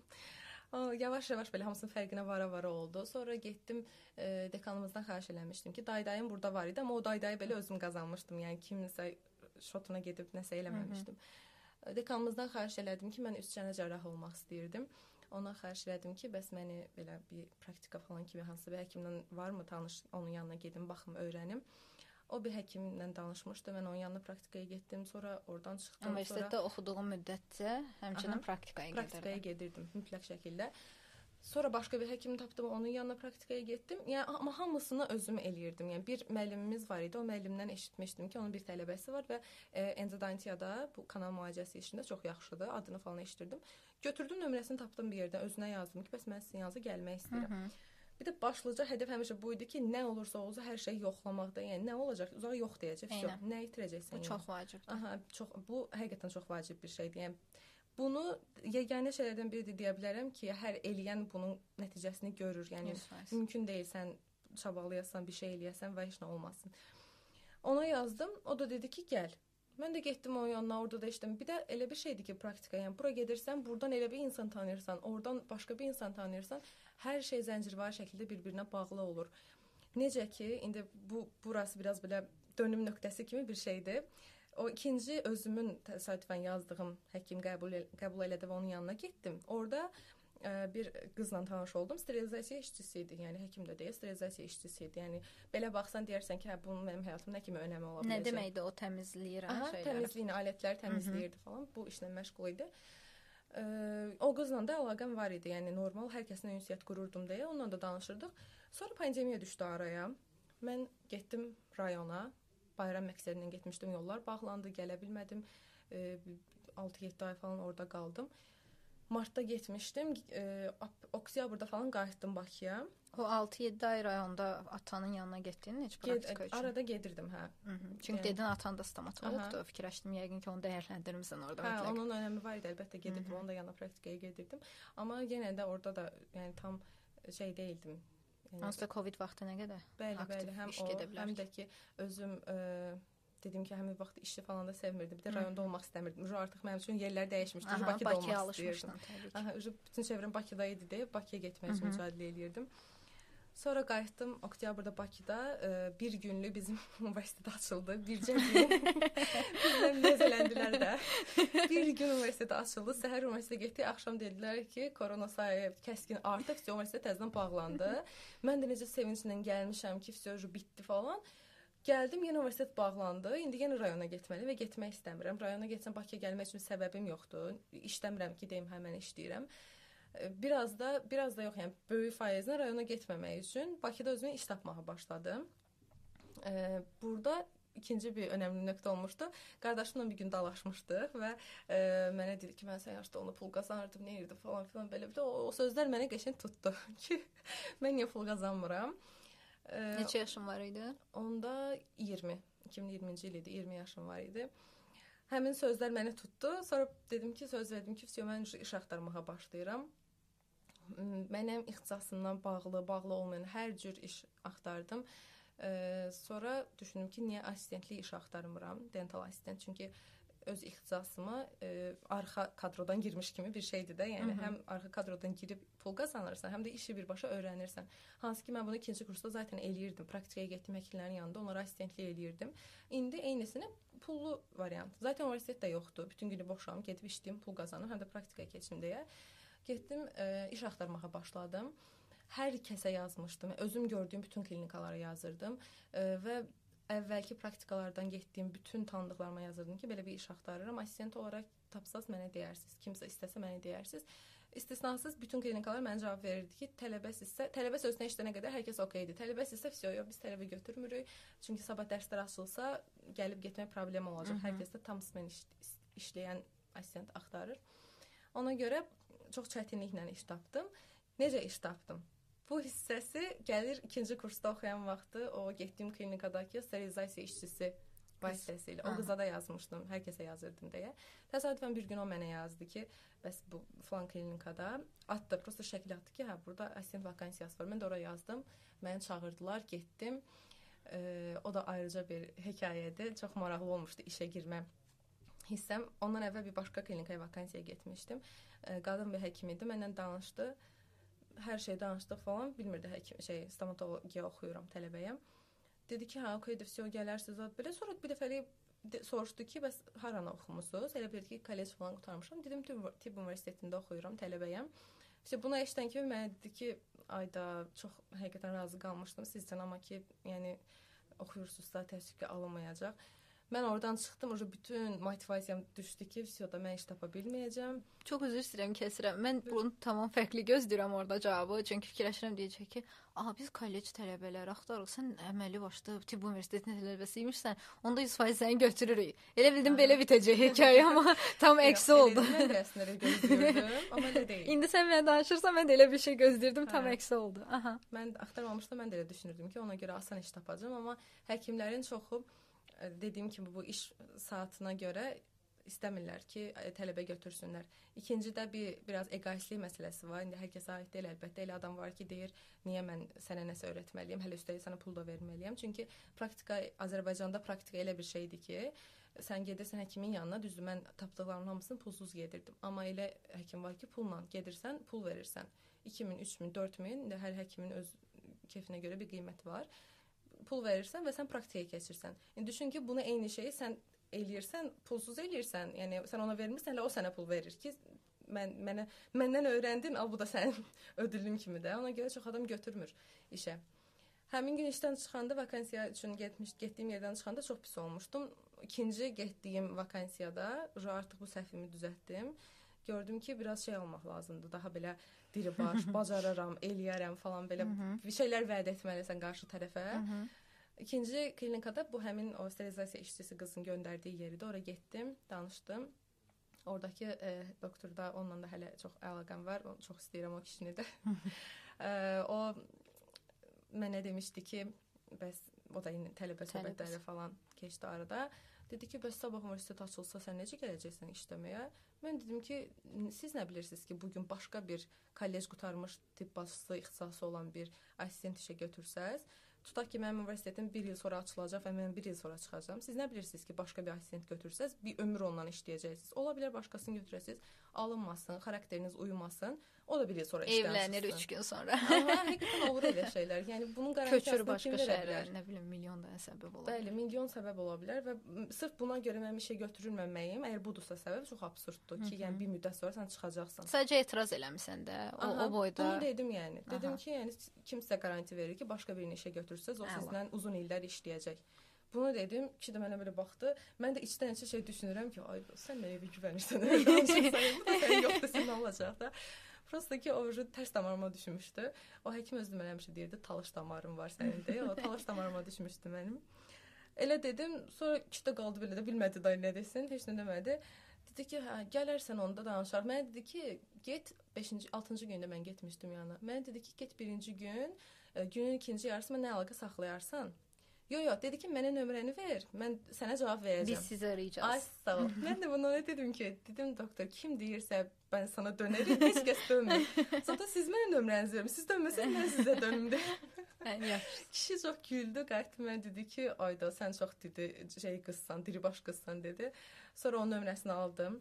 S2: Yavaş-yavaş belə hamısının fərqinə vara-vara oldu. Sonra getdim e, dekanımızdan xahiş eləmişdim ki, daydayım burada var idi, amma o daydayı belə özüm qazanmışdım. Yəni kiminsə şotuna gedib nəsə eləməmişdim. Hı -hı. Dekanımızdan xahiş elədim ki, mən üst çənə cərrah olmaq istəyirdim. Ona xahiş elədim ki, bəs məni belə bir praktika falan kimi hansısa bir həkimdən varmı tanış, onun yanına gedim, baxım, öyrənim. O bir həkimlə danışmışdı. Mən onun yanına praktikaya getdim. Sonra oradan çıxdım.
S1: Universitetdə sonra... oxuduğum müddətcə həmçinin
S2: Aha,
S1: praktikaya gedirdim.
S2: Praktikaya gedirdim mütləq şəkildə. Sonra başqa bir həkim tapdım, onun yanına praktikaya getdim. Yəni amma hamısını özüm eləyirdim. Yəni bir müəllimimiz var idi. O müəllimdən eşitmişdim ki, onun bir tələbəsi var və e, endodontiyada bu kanal müalicəsi işində çox yaxşıdır. Adını falan eşitdirdim. Götürdüm nömrəsini tapdım bir yerdən, özünə yazdım ki, bəs mən sizin yanınıza gəlmək istəyirəm. Hı -hı. Bir də başlıca hədəf həmişə bu idi ki, nə olursa olsun hər şey yoxlamaqda. Yəni nə olacaq? Uzağa yox deyəcək. Nə itirəcəksən?
S1: Bu yəni. çox vacibdir.
S2: Aha, çox bu həqiqətən çox vacib bir şeydir. Yəni Bunu yeganə şeylərdən biri deyə bilərəm ki, hər eləyən bunun nəticəsini görür. Yəni 100%. mümkün deyil sən çabalayasan, bir şey eləyəsən və heç nə olmasın. Ona yazdım. O da dedi ki, gəl. Mən də getdim onun yanına, orada da işlədim. Bir də elə bir şeydir ki, praktika. Yəni bura gedirsən, burdan elə bir insan tanıyırsan, oradan başqa bir insan tanıyırsan, hər şey zəncirvari şəkildə bir-birinə bağlı olur. Necə ki, indi bu burası biraz belə dönüm nöqtəsi kimi bir şeydir. O ikinci özümün təsadüfən yazdığım həkim qəbul el qəbul elədi və onun yanına getdim. Orda ə, bir qızla tanış oldum. Sterilizasiya işçisi idi. Yəni həkim də deyil, sterilizasiya işçisi idi. Yəni belə baxsan deyərsən ki, hə bunun mənim həyatımda nə kimi önəmi ola bilər?
S1: Nə deməkdir o təmizləyirəm
S2: Aha,
S1: şeyləri.
S2: təmizliyini, alətləri təmizləyirdi falan. Bu işlə məşğul idi. Ə, o qızla da əlaqəm var idi. Yəni normal hər kəslə ünsiyyət qururdum deyə onunla da danışırdıq. Sonra pandemiya düşdü araya. Mən getdim rayona, bayram məqsədilə getmişdim. Yollar bağlandı, gələ bilmədim. E, 6-7 ay falan orada qaldım. Martda getmişdim. Oktyabrda falan qayıtdım Bakıya.
S1: O 6-7 ay rayonda atanın yanına getdin heç praktika
S2: Ged,
S1: üçün?
S2: arada gedirdim, hə.
S1: Hı -hı. Çünki
S2: Yəni-
S1: dedin atan da stomatoloqdur. Fikirləşdim yəqin ki, onu dəyərləndirmisən orada
S2: Hə,
S1: mütləq.
S2: onun önəmi var idi, əlbəttə gedirdim,
S1: Hı -hı.
S2: onun da yanına praktikaya gedirdim. Amma yenə də orada da yəni tam şey deyildim. Yəni
S1: da Covid vaxtı nə qədər?
S2: Bəli, bəli, həm o, həm də ki özüm ə, dedim ki, həmin vaxt işi falan da sevmirdim. Bir də
S1: Hı.
S2: rayonda olmaq istəmirdim. Uje artıq mənim üçün yerlər dəyişmişdi.
S1: Aha,
S2: Bakıda
S1: Bakıya
S2: olmaq istəyirdim. Aha, uje bütün çevrəm Bakıda idi deyə Bakıya getmək üçün
S1: Hı -hı.
S2: mücadilə eləyirdim. Sonra qayıtdım oktyabrda Bakıda ə, bir günlük bizim universitet açıldı. Bircə gün bizdən nəzələndilər də. Bir gün universitet açıldı. Səhər universitetə getdik, axşam dedilər ki, korona sayı kəskin artıb, universitet təzədən bağlandı. Mən də necə sevinclə gəlmişəm ki, vəsə bitdi falan. Gəldim, yenə universitet bağlandı. İndi yenə rayona getməli və getmək istəmirəm. Rayona getsəm Bakıya gəlmək üçün səbəbim yoxdur. İşləmirəm ki, deyim həmin işləyirəm. Biraz da biraz da yox, yəni böyük faizlə rayona getməmək üçün Bakıda özümə iş tapmağa başladım. E, burada ikinci bir önəmli nöqtə olmuşdu. Qardaşımla bir gün dalaşmışdıq və e, mənə dedi ki, mən sən yaşda onu pul qazanırdım, nə edirdim falan filan belə bir də o, o sözlər mənə qəşəng tutdu ki, mən niyə pul qazanmıram? E,
S1: Neçə yaşın var idi?
S2: Onda 20, 2020-ci il idi, 20 yaşım var idi. Həmin sözlər məni tutdu. Sonra dedim ki, söz verdim ki, "Vəsiyo, mən iş axtarmağa başlayıram." Mənim ixtisasımdan bağlı, bağlı olmayan hər cür iş axtardım. Ə, sonra düşündüm ki, niyə assistentlik iş axtarmıram, dental assistent, çünki öz ixtisasıma ə, arxa kadrodan girmiş kimi bir şeydir də. Yəni
S1: Hı hı.
S2: həm arxa kadrodan girib pul qazanırsan, həm də işi birbaşa öyrənirsən. Hansı ki mən bunu ikinci kursda zaten eləyirdim. Praktikaya getdim həkimlərin yanında, onlara assistentlik eləyirdim. İndi eynisini pullu variant. Zaten universitet də yoxdur. Bütün günü boşam, gedib işləyim, pul qazanım, həm də praktikaya keçim deyə. Getdim, ə, iş axtarmağa başladım. Hər kəsə yazmışdım. Özüm gördüyüm bütün klinikalara yazırdım ə, və əvvəlki praktikalardan getdiyim bütün tanıdıqlarıma yazırdım ki, belə bir iş axtarıram. Assistent olaraq tapsaz mənə deyərsiniz. Kimsə istəsə mənə deyərsiniz. İstisnasız bütün klinikalar mənə cavab verirdi ki, tələbəsinizsə, tələbə sözünə işlənə qədər hər kəs okeydir. Tələbəsinizsə, vəsiyo, yox, biz tələbə götürmürük. Çünki sabah dərslər açılsa, gəlib getmək problem olacaq.
S1: Mhm.
S2: Hər kəs də tam mən iş, işləyən assistent axtarır. Ona görə çox çətinliklə iş tapdım. Necə iş tapdım? Bu hissəsi gəlir ikinci kursda oxuyan vaxtı o getdiyim klinikadakı sterilizasiya işçisi vasitəsilə. O qıza da yazmışdım, hər kəsə yazırdım deyə. Təsadüfən bir gün o mənə yazdı ki, bəs bu falan klinikada atdı, prosta şəkil atdı ki, hə burada assistent vakansiyası var. Mən də ora yazdım. Məni çağırdılar, getdim. Ee, o da ayrıca bir hekayədir. Çox maraqlı olmuşdu işə girmə hissəm. Ondan əvvəl bir başqa klinikaya vakansiyaya getmişdim. Ee, qadın bir həkim idi, mənlə danışdı. Hər şey danışdıq falan. Bilmirdi həkim şey stomatologiya oxuyuram, tələbəyəm. Dedi ki, hə, okeydir, vəsiyo gələrsiz zət belə. Sonra bir dəfəlik soruşdu ki, bəs haranı oxumusunuz? Elə bildi ki, kollec falan qurtarmışam. Dedim, tibb, tibb universitetində oxuyuram, tələbəyəm. İşte buna eşidən kimi mənə dedi ki, ayda çox həqiqətən razı qalmışdım sizdən, amma ki, yəni oxuyursunuzsa təəssüf ki, alınmayacaq. Mən oradan çıxdım, o bütün motivasiyam düşdü ki, vəsiyoda mən iş tapa bilməyəcəm.
S1: Çox üzr istəyirəm, kəsirəm. Mən bunu tamam fərqli gözləyirəm orada cavabı. Çünki fikirləşirəm deyəcək ki, "Aha, biz kollec tələbələri axtarırıq. Sən əməli başda tibb universitetinin tələbəsiymişsən. Onda 100% səni götürürük." Elə bildim
S2: Aha.
S1: belə bitəcək hekayə, amma tam əksi oldu.
S2: Mən də əslində gözləyirdim, amma elə deyil.
S1: İndi sən mənə danışırsan, mən də elə bir şey gözləyirdim, tam
S2: Hə.
S1: əksi oldu. Aha.
S2: Mən axtarmamışdım, mən də elə düşünürdüm ki, ona görə asan iş tapacağam, amma həkimlərin çoxu dediyim kimi bu iş saatına görə istəmirlər ki, ə, tələbə götürsünlər. İkincidə bir biraz egoistlik məsələsi var. İndi hər kəsə aid deyil əlbəttə. Elə adam var ki, deyir, niyə mən sənə nəsə öyrətməliyəm, hələ üstəlik sənə pul da verməliyəm. Çünki praktika Azərbaycanda praktika elə bir şeydir ki, sən gedirsən həkimin yanına, düzdür mən tapdıqlarımın hamısını pulsuz gedirdim. Amma elə həkim var ki, pulla gedirsən, pul verirsən. 2000, 3000, 4000, indi hər həkimin öz kefinə görə bir qiyməti var. Pul verirsən və sən praktikaya keçirsən. İndi düşün ki, bunu eyni şeyi sən eləyirsən, pulsuz eləyirsən, yəni sən ona vermirsən, elə o sənə pul verir ki, mən mənə məndən öyrəndin, al bu da sənin ödülün kimi də. Ona görə çox adam götürmür işə. Həmin gün işdən çıxanda vakansiya üçün getmiş, getdiyim yerdən çıxanda çox pis olmuşdum. İkinci getdiyim vakansiyada artıq bu səhvimi düzəltdim. Gördüm ki, biraz şey olmaq lazımdır. Daha belə diribaş, bacararam, eləyərəm falan belə bir şeylər vəd etməlisən qarşı tərəfə. İkinci klinikada bu həmin o sterilizasiya işçisi qızın göndərdiyi yeridir. Ora getdim, danışdım. Oradakı e, doktor da onunla da hələ çox əlaqəm var. Onu çox istəyirəm o kişini də. e, o mənə demişdi ki, bəs o da yine tələbə söhbətləri falan keçdi arada. Dedi ki, bəs sabah universitet açılsa sən necə gələcəksən işləməyə? Mən dedim ki, siz nə bilirsiniz ki, bu gün başqa bir kollec qutarmış tibb başçısı ixtisası olan bir assistent işə götürsəz, Tutaq ki, mənim universitetim 1 il sonra açılacaq və mən 1 il sonra çıxacağam. Siz nə bilirsiniz ki, başqa bir assistent götürsəz, bir ömür ondan işləyəcəksiniz. Ola bilər başqasını götürəsiz, alınmasın, xarakteriniz uymasın. O da bir il sonra işdən
S1: Evlənir 3 gün sonra.
S2: Aha, həqiqətən olur elə şeylər. Yəni bunun
S1: qarantiyasını Köçür başqa şəhərə, nə bilim, milyon da səbəb ola
S2: bilər. Bəli, milyon səbəb ola bilər və sırf buna görə mənim işə götürülməməyim, əgər budursa səbəb çox absurddur ki, Hı -hı. yəni bir müddət sonra sən çıxacaqsan.
S1: Sadəcə etiraz eləmisən də. O, Aha, o boyda.
S2: Bunu dedim yəni. Dedim Aha. ki, yəni kim sizə qaranti verir ki, başqa birini işə götürsəz, o sizlə uzun illər işləyəcək. Bunu dedim, kişi də mənə belə baxdı. Mən də içdən içə şey düşünürəm ki, ay sən mənə bir güvənirsən. Sən yoxdur, sən olacaq da. Prosta ki, o vücud tərs damarıma düşmüşdü. O həkim özü mənə həmişə deyirdi, talış damarım var sənin deyə. O talış damarıma düşmüşdü mənim. Elə dedim, sonra kişi də qaldı belə də bilmədi da nə desin, heç nə demədi. Dedi ki, hə, gələrsən onda danışar. Mənə dedi ki, get 5-ci, 6-cı gündə mən getmişdim yana. Mənə dedi ki, get birinci gün, günün ikinci yarısında nə əlaqə saxlayarsan. Yo yo dedi ki mənə nömrəni ver. Mən sənə cavab verəcəm.
S1: Biz sizi arayacağız.
S2: Ay sağ ol. mən də buna nə dedim ki, dedim doktor kim deyirsə mən sana dönərim, heç kəs dönmür. Zaten siz mənə nömrənizi verin. Siz dönməsəz mən sizə dönüm də.
S1: Yəni yaxşı.
S2: Kişi çox güldü, qayıtdı mənə dedi ki, ayda sən çox dedi şey qızsan, diribaş qızsan dedi. Sonra onun nömrəsini aldım.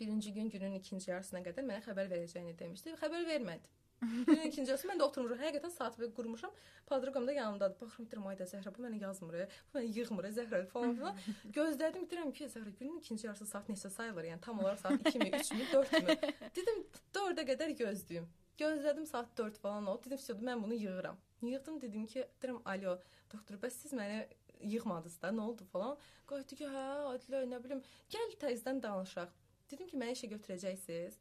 S2: Birinci gün günün ikinci yarısına qədər mənə xəbər verəcəyini demişdi. Xəbər vermədi. Günün ikinci yarısı mən də oturmuşam. Həqiqətən saat və qurmuşam. Padroqam da yanımdadır. Baxıram deyirəm ayda Zəhra bu mənə yazmır. Bu mənə yığmır. Zəhra falan filan. Gözlədim deyirəm ki, Zəhra günün ikinci yarısı saat neçə sayılır? Yəni tam olaraq saat 2-mi, 3-mü, 4-mü? Dedim 4-ə qədər gözləyim. Gözlədim saat 4 falan oldu. Dedim, "Vəsədə mən bunu yığıram." Yığdım dedim ki, deyirəm, "Alo, doktor, bəs siz məni yığmadınız da, nə oldu falan?" Qayıtdı ki, "Hə, Adilə, nə bilim, gəl təzədən danışaq." Dedim ki, məni işə götürəcəksiniz.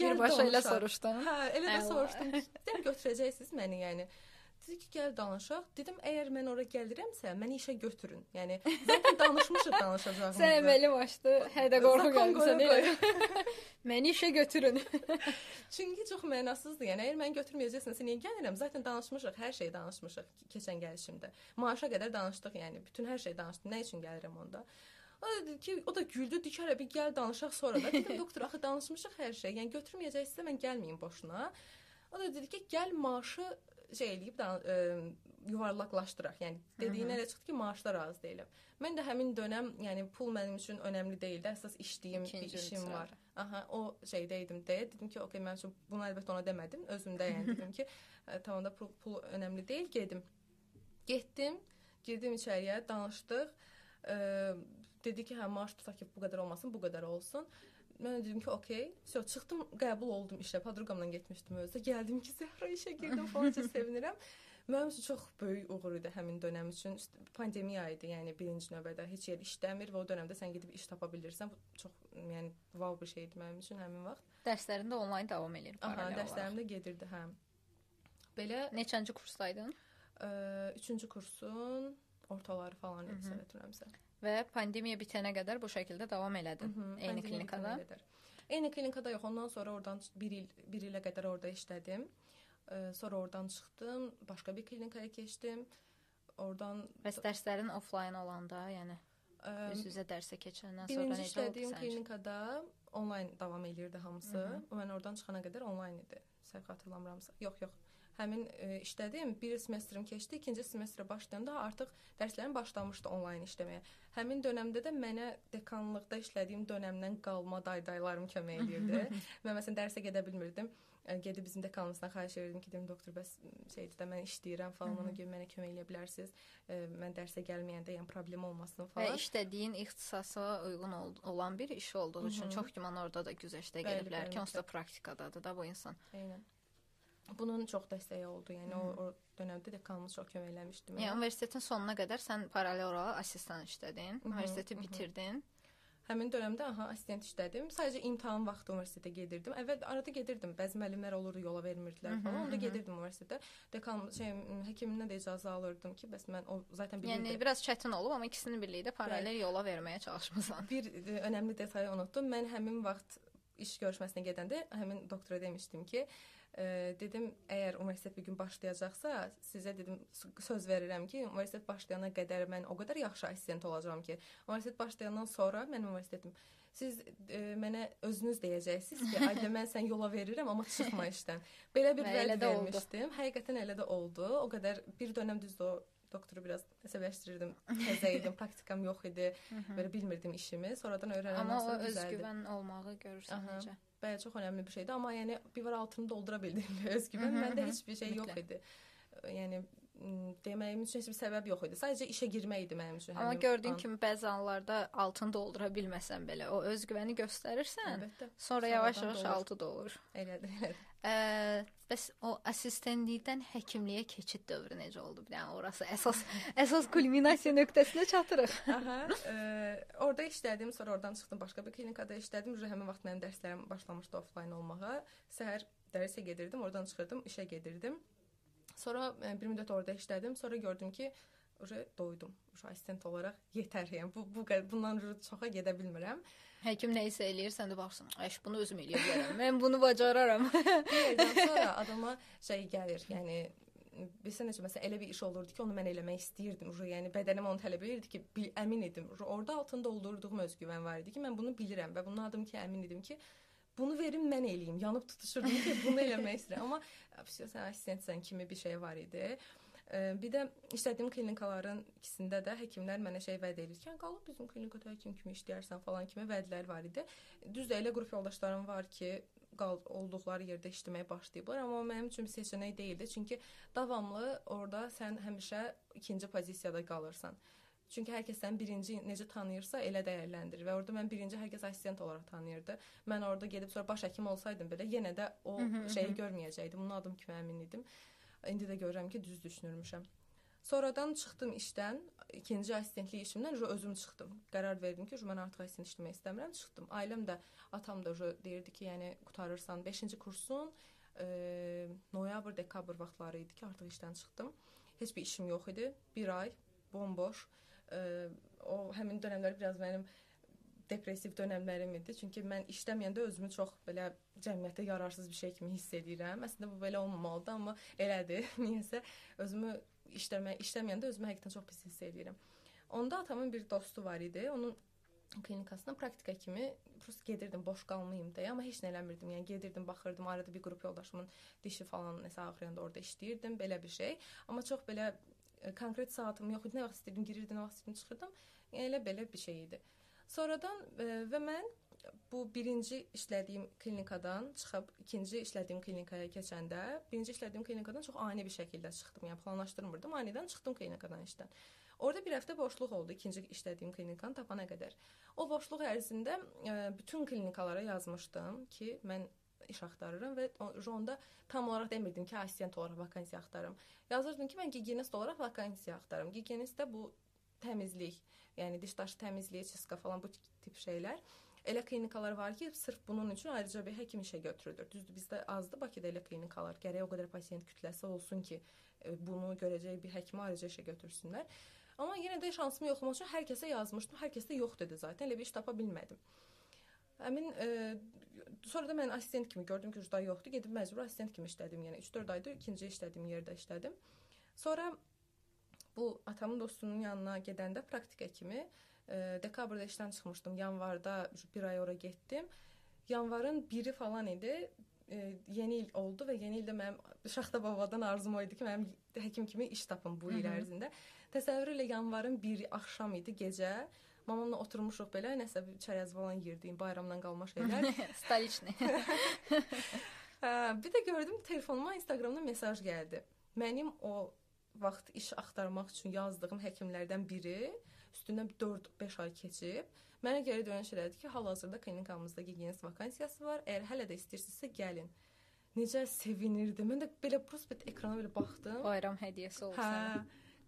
S1: Birbaşa elə soruşdum.
S2: Hə, elə də soruşdum. Dedim götürəcəksiniz məni, yəni. Dedi ki, gəl danışaq. Dedim, əgər mən ora gəlirəmsə, məni işə götürün. Yəni, zaten danışmışıq danışacağımızı.
S1: Sən əməli başdı, hədə qorxu gəlmisən məni işə götürün.
S2: Çünki çox mənasızdır. Yəni, əgər məni götürməyəcəksiniz, niyə gəlirəm? Zaten danışmışıq, hər şeyi danışmışıq keçən gəlişimdə. Maaşa qədər danışdıq, yəni bütün hər şeyi danışdıq. Nə üçün gəlirəm onda? O da dedi ki, o da güldü, hələ bir gəl danışaq sonra da. Dedim, doktor, axı danışmışıq hər şey. Yəni götürməyəcəksə mən gəlməyim boşuna. O da dedi ki, gəl maaşı şey eləyib da ə, yuvarlaqlaşdıraq. Yəni dediyinə elə çıxdı ki, maaşlar az deyiləm. Mən də həmin dönəm, yəni pul mənim üçün önəmli deyildi. Əsas işləyim bir işim var. Aha, o şeydə idim deyə dedim ki, okey, mən üçün bunu əlbəttə ona demədim. Özümdə yəni dedim ki, tamamda pul, pul önəmli deyil, gedim. Getdim, girdim içəriyə, danışdıq. Ə, dedi ki, hə maaş tutaq ki, bu qədər olmasın, bu qədər olsun. Mən dedim ki, okey. So çıxdım, qəbul oldum işə. Podruqamla getmişdim özdə. Gəldim ki, Zəhra işə girdim falan çox sevinirəm. Mənim üçün çox böyük uğur idi həmin dönəm üçün. Pandemiya idi, yəni birinci növbədə heç yer işləmir və o dövrdə sən gedib iş tapa bilirsən. Bu çox, yəni wow bir şeydi mənim üçün həmin vaxt.
S1: Dərslərin də onlayn davam edir.
S2: Aha, dərslərim də gedirdi, hə. Belə
S1: neçənci kursdaydın?
S2: 3-cü kursun ortaları falan idi, səhv etmirəmsə
S1: və pandemiya bitənə qədər bu şəkildə davam elədin Hı -hı, eyni klinikada.
S2: Eyni klinikada yox, ondan sonra oradan 1 il 1 ilə qədər orada işlədim. Sonra oradan çıxdım, başqa bir klinikaya keçdim. Oradan
S1: Bəs dərslərin offlayn olanda, yəni Üz-üzə dərsə keçəndən sonra necə oldu
S2: işlədiyim klinikada onlayn davam eləyirdi hamısı.
S1: Hı -hı.
S2: Mən oradan çıxana qədər onlayn idi. Səhv xatırlamıramsa. Yox, yox. Həmin e, işlədim. Bir semestrim keçdi. İkinci semestrə başlayanda artıq dərslərim başlamışdı onlayn işləməyə. Həmin dövrdə də mənə dekanlıqda işlədiyim dövrdən qalma daydaylarım kömək edirdi. mən məsələn dərsə gedə bilmirdim. E, gedib bizim dekanımızdan xahiş edirdim ki, dedim doktor bəs şeydir də mən işləyirəm falan, ona görə mənə kömək edə bilərsiniz. E, mən dərsə gəlməyəndə yəni problem olmasın
S1: Və
S2: falan.
S1: işlədiyin ixtisasa uyğun ol olan bir iş olduğu üçün çox güman orada da güzəştə
S2: bəli,
S1: ki, onsuz da praktikadadır da bu insan.
S2: Eynən. Bunun çox dəstəyi oldu. Yəni o, o dövrdə dekanımız çox kömək eləmişdi mənə.
S1: Yəni universitetin sonuna qədər sən paralel olaraq assistan işlədin,
S2: hı,
S1: universiteti
S2: hı hı.
S1: bitirdin.
S2: Həmin dövrdə aha assistent işlədim. Sadəcə imtahan vaxtı universitetə gedirdim. Əvvəl arada gedirdim. Bəzi müəllimlər olurdu, yola vermirdilər
S1: Hı hı,
S2: falan. Onda
S1: hı hı.
S2: gedirdim universitetə. Dekan şey həkimindən də icazə alırdım ki, bəs mən o zaten bilirdim.
S1: Yəni biraz çətin olub, amma ikisini birlikdə paralel yola verməyə çalışmısan.
S2: bir e, önəmli detayı unutdum. Mən həmin vaxt iş görüşməsinə gedəndə həmin doktora demişdim ki, e, dedim əgər universitet bir gün başlayacaqsa, sizə dedim söz verirəm ki, universitet başlayana qədər mən o qədər yaxşı assistent olacağam ki, universitet başlayandan sonra mənim universitetim siz e, mənə özünüz deyəcəksiniz ki, ayda mən sən yola verirəm, amma çıxma işdən. Belə bir vəd
S1: də oldu.
S2: vermişdim. Həqiqətən elə də oldu. O qədər bir dönəm düzdür o doktoru biraz əsəbləşdirirdim. Təzə idim, praktikam yox idi. Belə bilmirdim işimi. Sonradan öyrənəndən
S1: Amma o
S2: sonra
S1: özgüvən olmağı görürsən necə?
S2: Bəli, çox önəmli bir şeydir, amma yəni bir var altını doldura bildim özgüvən.
S1: Hı hı,
S2: Məndə
S1: hı.
S2: heç bir şey yox
S1: Mütləq.
S2: idi. Yəni m, deməyim üçün heç bir səbəb yox idi. Sadəcə işə girmək idi mənim üçün.
S1: Amma gördüyün
S2: an.
S1: kimi bəzi anlarda altını doldura bilməsən belə o özgüvəni göstərirsən,
S2: əlbəttə
S1: sonra yavaş-yavaş altı dolur.
S2: elədir, elədir.
S1: Ə, bəs o assistentlikdən həkimliyə keçid dövrü necə oldu? Yəni orası əsas əsas kulminasiya nöqtəsinə çatırıq.
S2: Aha, e, orada işlədim, sonra oradan çıxdım, başqa bir klinikada işlədim. Uje həmin vaxt mənim dərslərim başlamışdı offlayn olmağa. Səhər dərsə gedirdim, oradan çıxırdım, işə gedirdim. Sonra e, bir müddət orada işlədim, sonra gördüm ki, uje doydum. Uje assistent olaraq yetər, yəni bu bu bundan çoxa gedə bilmirəm.
S1: Həkim nə isə eləyir, sən də baxırsan, "Əş, bunu özüm eləyə bilərəm. Mən bunu bacararam."
S2: Sonra adama şey gəlir, yəni bilirsən necə məsələn elə bir iş olurdu ki, onu mən eləmək istəyirdim. Uje, yəni bədənim onu tələb edirdi ki, bil, əmin idim. Uje, orada altında doldurduğum özgüvən var idi ki, mən bunu bilirəm və bunun adım ki, əmin idim ki, bunu verim mən eləyim. Yanıb tutuşurdum ki, bunu eləmək istəyirəm. Amma sən assistentsən kimi bir şey var idi. Bir də işlədiyim klinikaların ikisində də həkimlər mənə şey vəd edir ki, "Yəni qalıb bizim klinikada həkim kimi işləyərsən" falan kimi vədlər var idi. Düzdür, elə qrup yoldaşlarım var ki, qal olduqları yerdə işləməyə başlayıblar, amma mənim üçün seçenek deyildi. Çünki davamlı orada sən həmişə ikinci pozisiyada qalırsan. Çünki hər kəs səni birinci necə tanıyırsa, elə dəyərləndirir və orada mən birinci hər kəs assistent olaraq tanıyırdı. Mən orada gedib sonra baş həkim olsaydım belə yenə də o
S1: Hı hı,
S2: şeyi
S1: hı.
S2: görməyəcəkdim. Bunun adım kimi əmin idim. İndi də görürəm ki, düz düşünürmüşəm. Sonradan çıxdım işdən, ikinci assistentlik işimdən özüm çıxdım. Qərar verdim ki, mən artıq assistent işləmək istəmirəm, çıxdım. Ailəm də, atam da deyirdi ki, yəni qutarırsan 5-ci kursun, e, noyabr, dekabr vaxtları idi ki, artıq işdən çıxdım. Heç bir işim yox idi. 1 ay bomboş. O həmin dövrlər biraz mənim depressiv dövrlərim idi. Çünki mən işləməyəndə özümü çox belə cəmiyyətə yararsız bir şey kimi hiss edirəm. Əslində bu belə olmamalıdır, amma elədir. Niyəsə özümü işləmə işləməyəndə özümü həqiqətən çox pis hiss edirəm. Onda atamın bir dostu var idi. Onun klinikasına praktika kimi prosta gedirdim, boş qalmayım deyə, amma heç nə eləmirdim. Yəni gedirdim, baxırdım, arada bir qrup yoldaşımın dişi falan nəsə ağrıyanda orada işləyirdim, belə bir şey. Amma çox belə konkret saatım yox idi. Nə vaxt istəyirdim girirdim, nə vaxt istəyirdim çıxırdım. Yəni elə belə bir şey idi. Sonradan e, və mən bu birinci işlədiyim klinikadan çıxıb ikinci işlədiyim klinikaya keçəndə, birinci işlədiyim klinikadan çox ani bir şəkildə çıxdım. Yəni planlaşdırmırdım. Anidən çıxdım klinikadan işdən. Orada bir həftə boşluq oldu ikinci işlədiyim klinikanı tapana qədər. O boşluq ərzində e, bütün klinikalara yazmışdım ki, mən iş axtarıram və o- onda tam olaraq demirdim ki, assistent olaraq vakansiya axtarıram. Yazırdım ki, mən gigiyenist olaraq vakansiya axtarıram. Gigiyenist də bu təmizlik, yəni diş daşı təmizliyi, çistka falan bu tip şeylər. Elə klinikalar var ki, sırf bunun üçün ayrıca bir həkim işə götürülür. Düzdür, bizdə azdır Bakıda elə klinikalar. Gərək o qədər pasiyent kütləsi olsun ki, e, bunu görəcək bir həkimi ayrıca işə götürsünlər. Amma yenə də şansımı yoxlamaq üçün hər kəsə yazmışdım. Hər kəs də yox dedi zaten. Elə bir iş tapa bilmədim. Həmin e, sonra da mən assistent kimi gördüm ki, ucda yoxdur. Gedib məcbur assistent kimi işlədim. Yəni 3-4 ayda ikinci işlədiyim yerdə işlədim. Sonra bu atamın dostunun yanına gedəndə praktika kimi e, dekabrda işdən çıxmışdım. Yanvarda bir ay ora getdim. Yanvarın 1-i falan idi. E, yeni il oldu və yeni ildə mənim Şaxta babadan arzum o idi ki, mənim həkim kimi iş tapım bu il ərzində. Təsəvvür elə yanvarın 1 axşam idi, gecə. Mamamla oturmuşuq belə, nəsə bir çərəz falan yerdiyim bayramdan qalma şeylər.
S1: Stolichni.
S2: bir də gördüm telefonuma Instagramdan mesaj gəldi. Mənim o vaxt iş axtarmaq üçün yazdığım həkimlərdən biri üstündən 4-5 ay keçib mənə geri dönüş elədi ki, hal-hazırda klinikamızda gigiyenist vakansiyası var. Əgər hələ də istəyirsinizsə gəlin. Necə sevinirdim. Mən də belə prospekt ekrana belə baxdım.
S1: Bayram hədiyyəsi oldu
S2: hə.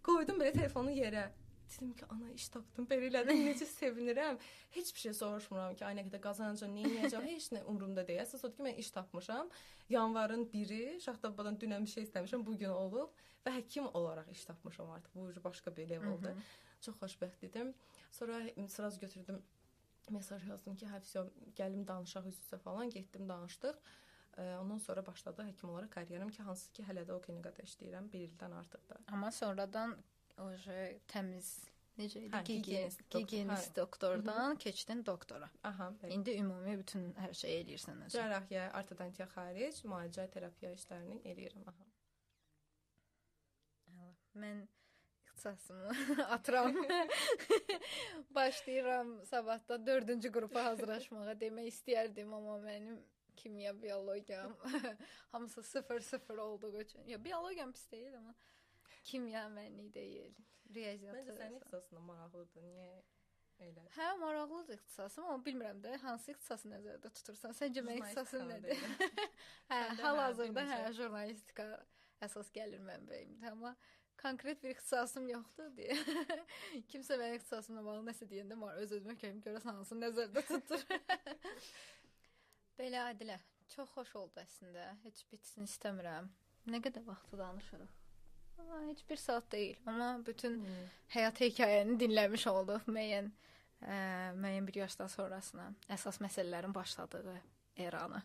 S2: Qoydum belə telefonu yerə. Dedim ki, ana iş tapdım, belə elədim, necə sevinirəm. Heç bir şey soruşmuram ki, ay nə qədər qazanacağam, nə edəcəm, heç nə umurumda deyil. Əsas odur ki, mən iş tapmışam. Yanvarın 1-i Şaxtabadan dünən bir şey istəmişəm, bu gün olub və həkim olaraq iş tapmışam artıq. Bu başqa bir leveldir. Çox xoşbəxt idim. Sonra sıraz götürdüm, mesaj yazdım ki, hə, vəsə gəlim danışaq üz-üzə falan, getdim, danışdıq. Ondan sonra başladı həkim olaraq karyeram ki, hansı ki hələ də o klinikada işləyirəm 1 ildən artıqdır.
S1: Amma sonradan oje təmiz necə idi? Gigiyenist,
S2: gigiyenist doktor,
S1: gigiyenist
S2: hə.
S1: doktordan keçdin doktora.
S2: Aha, bəli.
S1: İndi ümumi bütün hər şeyi eləyirsən özün.
S2: Cərrahiyyə, ortodontiya xaric, müalicə, terapiya işlərini eləyirəm. Aha.
S1: Əla. Mən ixtisasımı atıram. Başlayıram sabahda 4-cü qrupa hazırlaşmağa demək istəyərdim, amma mənim kimya, biologiyam hamısı 0-0 olduğu üçün. Ya biologiyam pis deyil, amma kimya mənlik deyil. Riyaziyyat.
S2: Məncə sənin ixtisasına maraqlıdır. Niyə elə?
S1: Hə, maraqlıdır ixtisasım, amma bilmirəm də hansı ixtisası nəzərdə tutursan. Səncə mənim ixtisasım nədir? hə,
S2: hə,
S1: hal-hazırda hə, jurnalistika əsas gəlir mənbəyimdir, amma konkret bir ixtisasım yoxdur deyə. Kimsə mənim ixtisasımla bağlı nəsə deyəndə var, öz-özümə köyüm görəsən hansı nəzərdə tutur. Belə Adilə, çox xoş oldu əslində. Heç bitsin istəmirəm. Nə qədər vaxtı danışırıq? Heç bir saat deyil, amma bütün
S2: Hmm.
S1: həyat hekayəni dinləmiş olduq müəyyən ə, müəyyən bir yaşdan sonrasına əsas məsələlərin başladığı eranı.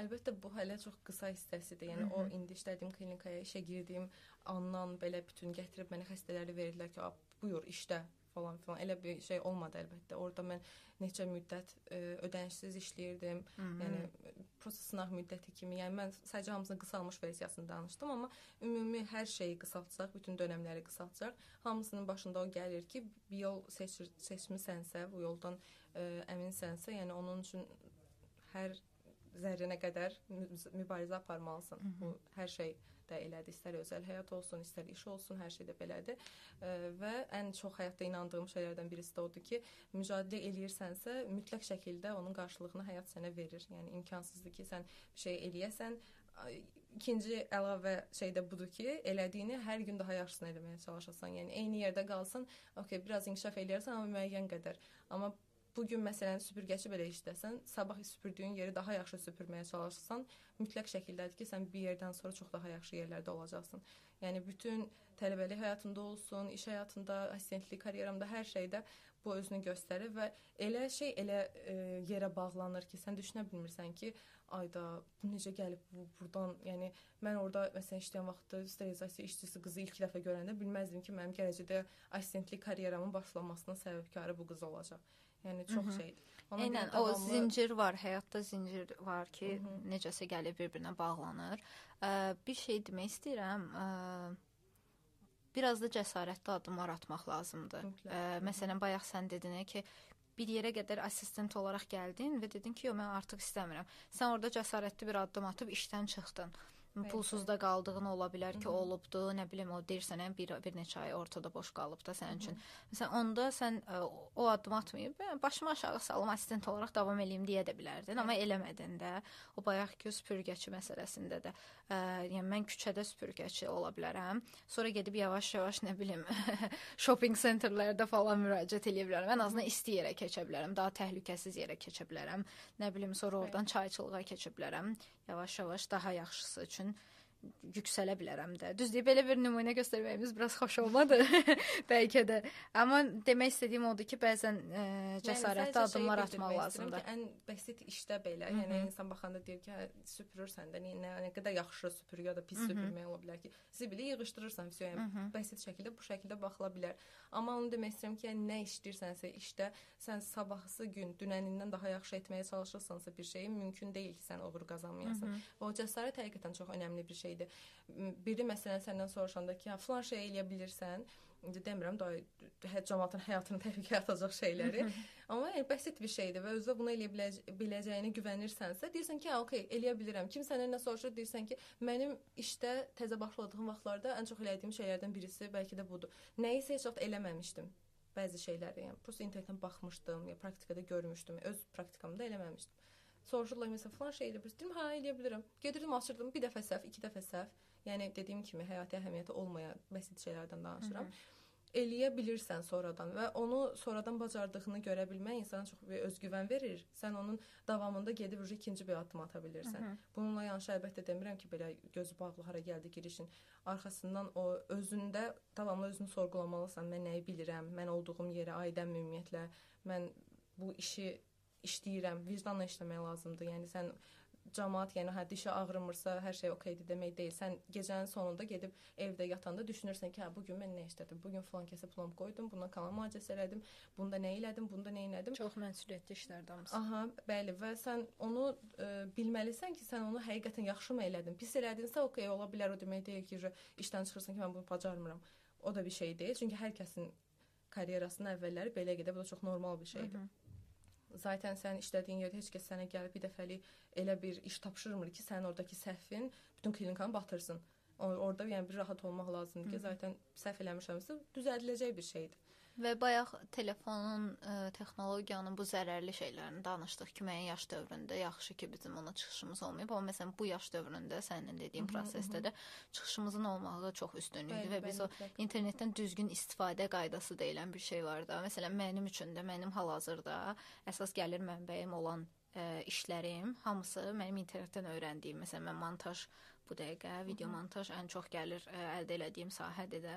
S2: Əlbəttə bu hələ çox qısa hissəsidir. Yəni o indi işlədiyim klinikaya işə girdiyim andan belə bütün gətirib mənə xəstələri verdilər ki, "A, buyur işlə" falan filan. Elə bir şey olmadı əlbəttə. Orda mən neçə müddət ə, ödənişsiz işləyirdim. Yəni prosta sınaq müddəti kimi. Yəni mən sadəcə hamısının qısalmış versiyasını danışdım, amma ümumi hər şeyi qısaltsaq, bütün dönəmləri qısaltsaq, hamısının başında o gəlir ki, bir yol seçir, seçmisənsə, bu yoldan ə, əminsənsə, yəni onun üçün hər zərrənə qədər mü- mübarizə aparmalısan.
S1: Hı -hı.
S2: Bu hər şey də elədir. İstər özəl həyat olsun, istər iş olsun, hər şey də belədir. Və ən çox həyatda inandığım şeylərdən birisi də odur ki, mücadilə eləyirsənsə, mütləq şəkildə onun qarşılığını həyat sənə verir. Yəni imkansızdır ki, sən bir şey eləyəsən, ikinci əlavə şey də budur ki, elədiyini hər gün daha yaxşısını eləməyə çalışasan. Yəni eyni yerdə qalsan, okey, biraz inkişaf eləyirsən amma müəyyən qədər. Amma bu gün məsələn süpürgəçi belə işləsən, sabah süpürdüyün yeri daha yaxşı süpürməyə çalışsan, mütləq şəkildədir ki, sən bir yerdən sonra çox daha yaxşı yerlərdə olacaqsan. Yəni bütün tələbəlik həyatında olsun, iş həyatında, assistentlik karyeramda hər şeydə bu özünü göstərir və elə şey elə e, yerə bağlanır ki, sən düşünə bilmirsən ki, ayda bu necə gəlib bu burdan, yəni mən orada məsələn işləyən vaxtda sterilizasiya işçisi qızı ilk dəfə görəndə bilməzdim ki, mənim gələcəkdə assistentlik karyeramın başlamasının səbəbkarı bu qız olacaq. Yəni çox
S1: Hı -hı.
S2: şeydir. Ona
S1: Eynən
S2: görə
S1: o
S2: davamlı-
S1: zincir var, həyatda zincir var ki,
S2: Hı -hı.
S1: necəsə gəlib bir-birinə bağlanır. Ə, bir şey demək istəyirəm. Ə, biraz da cəsarətli addımlar atmaq lazımdır. Ə, məsələn, bayaq sən dedin ki, bir yerə qədər assistent olaraq gəldin və dedin ki, "Yox, mən artıq istəmirəm." Sən orada cəsarətli bir addım atıb işdən çıxdın.
S2: Bəli.
S1: Pulsuz da qaldığın ola bilər ki, olubdu, nə bilim o deyirsən, bir bir neçə ay ortada boş qalıb da sənin üçün. Məsələn, onda sən ə, o addım atmayıb, "Bə, başımı aşağı salım, assistent olaraq davam eləyim deyə də bilərdin, amma eləmədin də. O bayaqki süpürgəçi məsələsində də, ə, yəni mən küçədə süpürgəçi ola bilərəm. Sonra gedib yavaş-yavaş nə bilim, shopping centerlərdə falan müraciət edə bilərəm. Ən azından isti yerə keçə bilərəm, daha təhlükəsiz yerə keçə bilərəm. Nə bilim, sonra oradan çayçılığa keçə bilərəm. Yavaş-yavaş daha yaxşısı üçün yüksələ bilərəm də. Düzdür, belə bir nümunə göstərməyimiz biraz xoş olmadı bəlkə də. Amma demək istədiyim odur ki, bəzən ə, cəsarətli yəni, addımlar atmaq lazımdır.
S2: Ki, ən bəsit işdə belə, Hı -hı. yəni insan baxanda deyir ki, hə, süpürürsən də, nə, nə qədər yaxşı süpürür ya da pis süpürmək ola bilər ki, zibili yığışdırırsan, vəsə yəni Hı -hı. bəsit şəkildə bu şəkildə baxıla bilər. Amma onu demək istəyirəm ki, yəni nə işləyirsənsə işdə sən sabahsı gün dünənindən daha yaxşı etməyə çalışırsansa bir şeyi mümkün deyil ki, sən uğur qazanmayasan. Və o cəsarət həqiqətən çox önəmli bir şeydir. Biri məsələn səndən soruşanda ki, filan şey eləyə bilirsən, indi demirəm da hə, cəmaatın həyatını təhlükəyə atacaq şeyləri. Amma yəni bəsit bir şeydir və özünə bunu eləyə biləcə biləcəyinə güvənirsənsə, deyirsən ki, okey, eləyə bilirəm. Kim səndən nə soruşur, deyirsən ki, mənim işdə təzə başladığım vaxtlarda ən çox elədiyim şeylərdən birisi bəlkə də budur. Nəyisə heç vaxt eləməmişdim. Bəzi şeyləri, yəni prosta internetdən baxmışdım, ya praktikada görmüşdüm, öz praktikamda eləməmişdim. Soruşurlar məsələn, falan şey elə bilirəm, hə, eləyə bilirəm. Gedirdim, açırdım, bir dəfə səhv, iki dəfə səhv. Yəni dediyim kimi həyati əhəmiyyəti olmayan bəsit şeylərdən danışıram. Hı -hı eləyə bilirsən sonradan və onu sonradan bacardığını görə bilmək insana çox bir özgüvən verir. Sən onun davamında gedib ucu ikinci bir addım ata bilirsən. Hı -hı. Bununla yanaşı əlbəttə demirəm ki, belə gözü bağlı hara gəldi girişin. Arxasından o özündə davamlı özünü sorğulamalısan. Mən nəyi bilirəm? Mən olduğum yerə aidəm ümumiyyətlə. Mən bu işi işləyirəm, vicdanla işləmək lazımdır. Yəni sən cəmaət, yəni hə dişi ağrımırsa, hər şey okeydir demək deyil. Sən gecənin sonunda gedib evdə yatanda düşünürsən ki, hə bu gün mən nə işlədim? Bu gün filan kəsə plomb qoydum, bundan kanal müalicəsi elədim, bunda nə elədim, bunda nə elədim?
S1: Çox məsuliyyətli işlərdir hamısı.
S2: Aha, bəli və sən onu ə, e, bilməlisən ki, sən onu həqiqətən yaxşı mı elədin? Pis elədinsə, okey, ola bilər o demək deyil ki, işdən çıxırsan ki, mən bunu bacarmıram. O da bir şey deyil. Çünki hər kəsin karyerasının əvvəlləri belə gedir. Bu da çox normal bir şeydir. Hı -hı. Zaten sən işlədiyin yerdə heç kəs sənə gəlib bir dəfəlik elə bir iş tapşırmır ki, sənin oradakı səhvin bütün klinikanı batırsın. Orada yəni bir rahat olmaq lazımdır ki, zaten səhv eləmişəmsə düzəldiləcək bir şeydir.
S1: Və bayaq telefonun, ə, e, texnologiyanın bu zərərli şeylərini danışdıq ki, müəyyən yaş dövründə yaxşı ki, bizim ona çıxışımız olmayıb. Amma məsələn bu yaş dövründə sənin dediyin prosesdə də çıxışımızın olmağı çox üstünlükdür və biz o internetdən düzgün istifadə qaydası deyilən bir şey var da. Məsələn mənim üçün də mənim hal-hazırda əsas gəlir mənbəyim olan ə, e, işlərim hamısı mənim internetdən öyrəndiyim. Məsələn mən montaj bu dəqiqə video montaj ən çox gəlir ə, əldə etdiyim sahədir də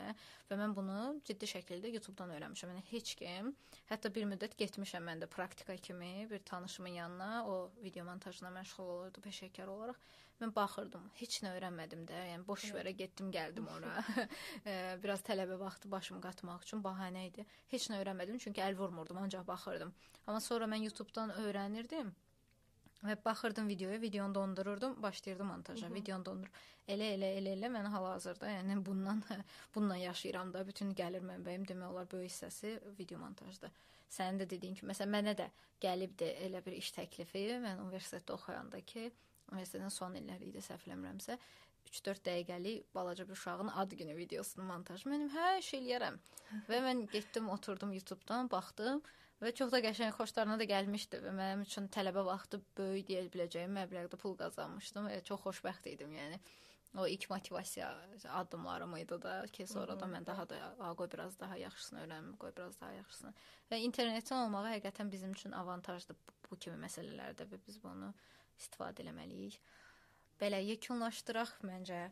S1: və mən bunu ciddi şəkildə YouTube-dan öyrənmişəm. Yəni heç kim, hətta bir müddət getmişəm mən də praktika kimi bir tanışımın yanına, o video montajına məşğul olurdu peşəkar olaraq. Mən baxırdım, heç nə öyrənmədim də. Yəni boş yerə getdim, gəldim ora. Biraz tələbə vaxtı başımı qatmaq üçün bəhanə idi. Heç nə öyrənmədim çünki əl vurmurdum, ancaq baxırdım. Amma sonra mən YouTube-dan öyrənirdim. Və baxırdım videoya, videonu dondururdum, başlayırdım montaja, videonu dondur. Elə elə elə elə mən hal-hazırda, yəni bundan bununla yaşayıram da, bütün gəlir mənbəyim demək olar böyük hissəsi video montajda. Sənin də dediyin kimi, məsələn, mənə də gəlibdi elə bir iş təklifi, mən universitetdə oxuyanda ki, universitetin son illəri idi, səhv eləmirəmsə, 3-4 dəqiqəlik balaca bir uşağın ad günü videosunun montajı. Mənim hər şey eləyərəm. Və mən getdim, oturdum YouTube-dan, baxdım. Və çox da qəşəng xoşlarına da gəlmişdi və mənim üçün tələbə vaxtı böyük deyə biləcəyim məbləğdə pul qazanmışdım və çox xoşbəxt idim, yəni. O ilk motivasiya addımlarım idi da ki, sonra da mən daha da qoy biraz daha yaxşısını öyrənim, qoy biraz daha yaxşısını. Və internetin olmağı həqiqətən bizim üçün avantajdır bu, bu kimi məsələlərdə və biz bunu istifadə etməliyik. Belə yekunlaşdıraq məncə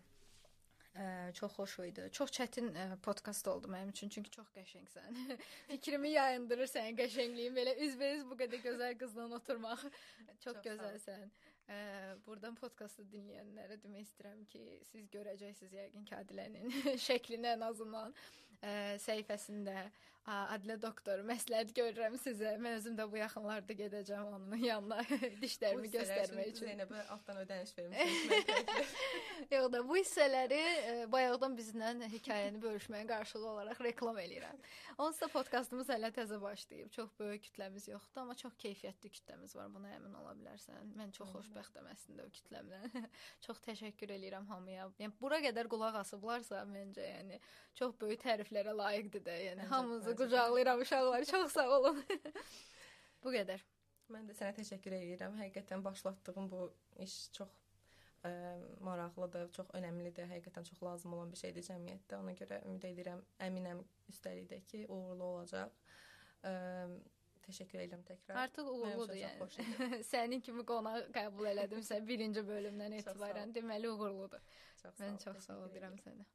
S1: Ə, çox xoş idi. Çox çətin ə, podkast oldu mənim üçün, çünki çox qəşəngsən. Fikrimi yayındırır sənin qəşəngliyin. Belə üzbəüz bu qədər gözəl qızla oturmaq çox, çox gözəlsən. Ə, buradan podkastı dinləyənlərə demək istəyirəm ki, siz görəcəksiniz yəqin ki, Adilənin şəklini ən azından ə, səhifəsində Adilə doktor məsləhət görürəm sizə. Mən özüm də bu yaxınlarda gedəcəm onun yanına dişlərimi göstərmək üçün.
S2: Zeynəbə altdan ödəniş vermişəm.
S1: Yox da bu hissələri ə, bayaqdan bizlə hekayəni bölüşməyin qarşılığı olaraq reklam eləyirəm. Onsuz da podkastımız hələ təzə başlayıb. Çox böyük kütləmiz yoxdur, amma çox keyfiyyətli kütləmiz var. Buna əmin ola bilərsən. Mən çox xoşbəxtəm əslində o kütləmlə. çox təşəkkür eləyirəm hamıya. Yəni bura qədər qulaq asıblarsa, məncə yəni çox böyük təriflərə layiqdir də. Yəni hamınızı qucaqlayıram uşaqlar. Çox sağ olun. bu qədər.
S2: Mən də sənə təşəkkür edirəm. Həqiqətən başlatdığın bu iş çox ə, maraqlıdır, çox önəmlidir. Həqiqətən çox lazım olan bir şeydir cəmiyyətdə. Ona görə ümid edirəm, əminəm üstəlik də ki, uğurlu olacaq. Ə, təşəkkür edirəm təkrar.
S1: Artıq uğurludur yəni. Sənin kimi qonaq qəbul elədimsə birinci bölümdən etibarən deməli uğurludur.
S2: Çox sağ
S1: Mən
S2: ol,
S1: çox sağ ol deyirəm sənə.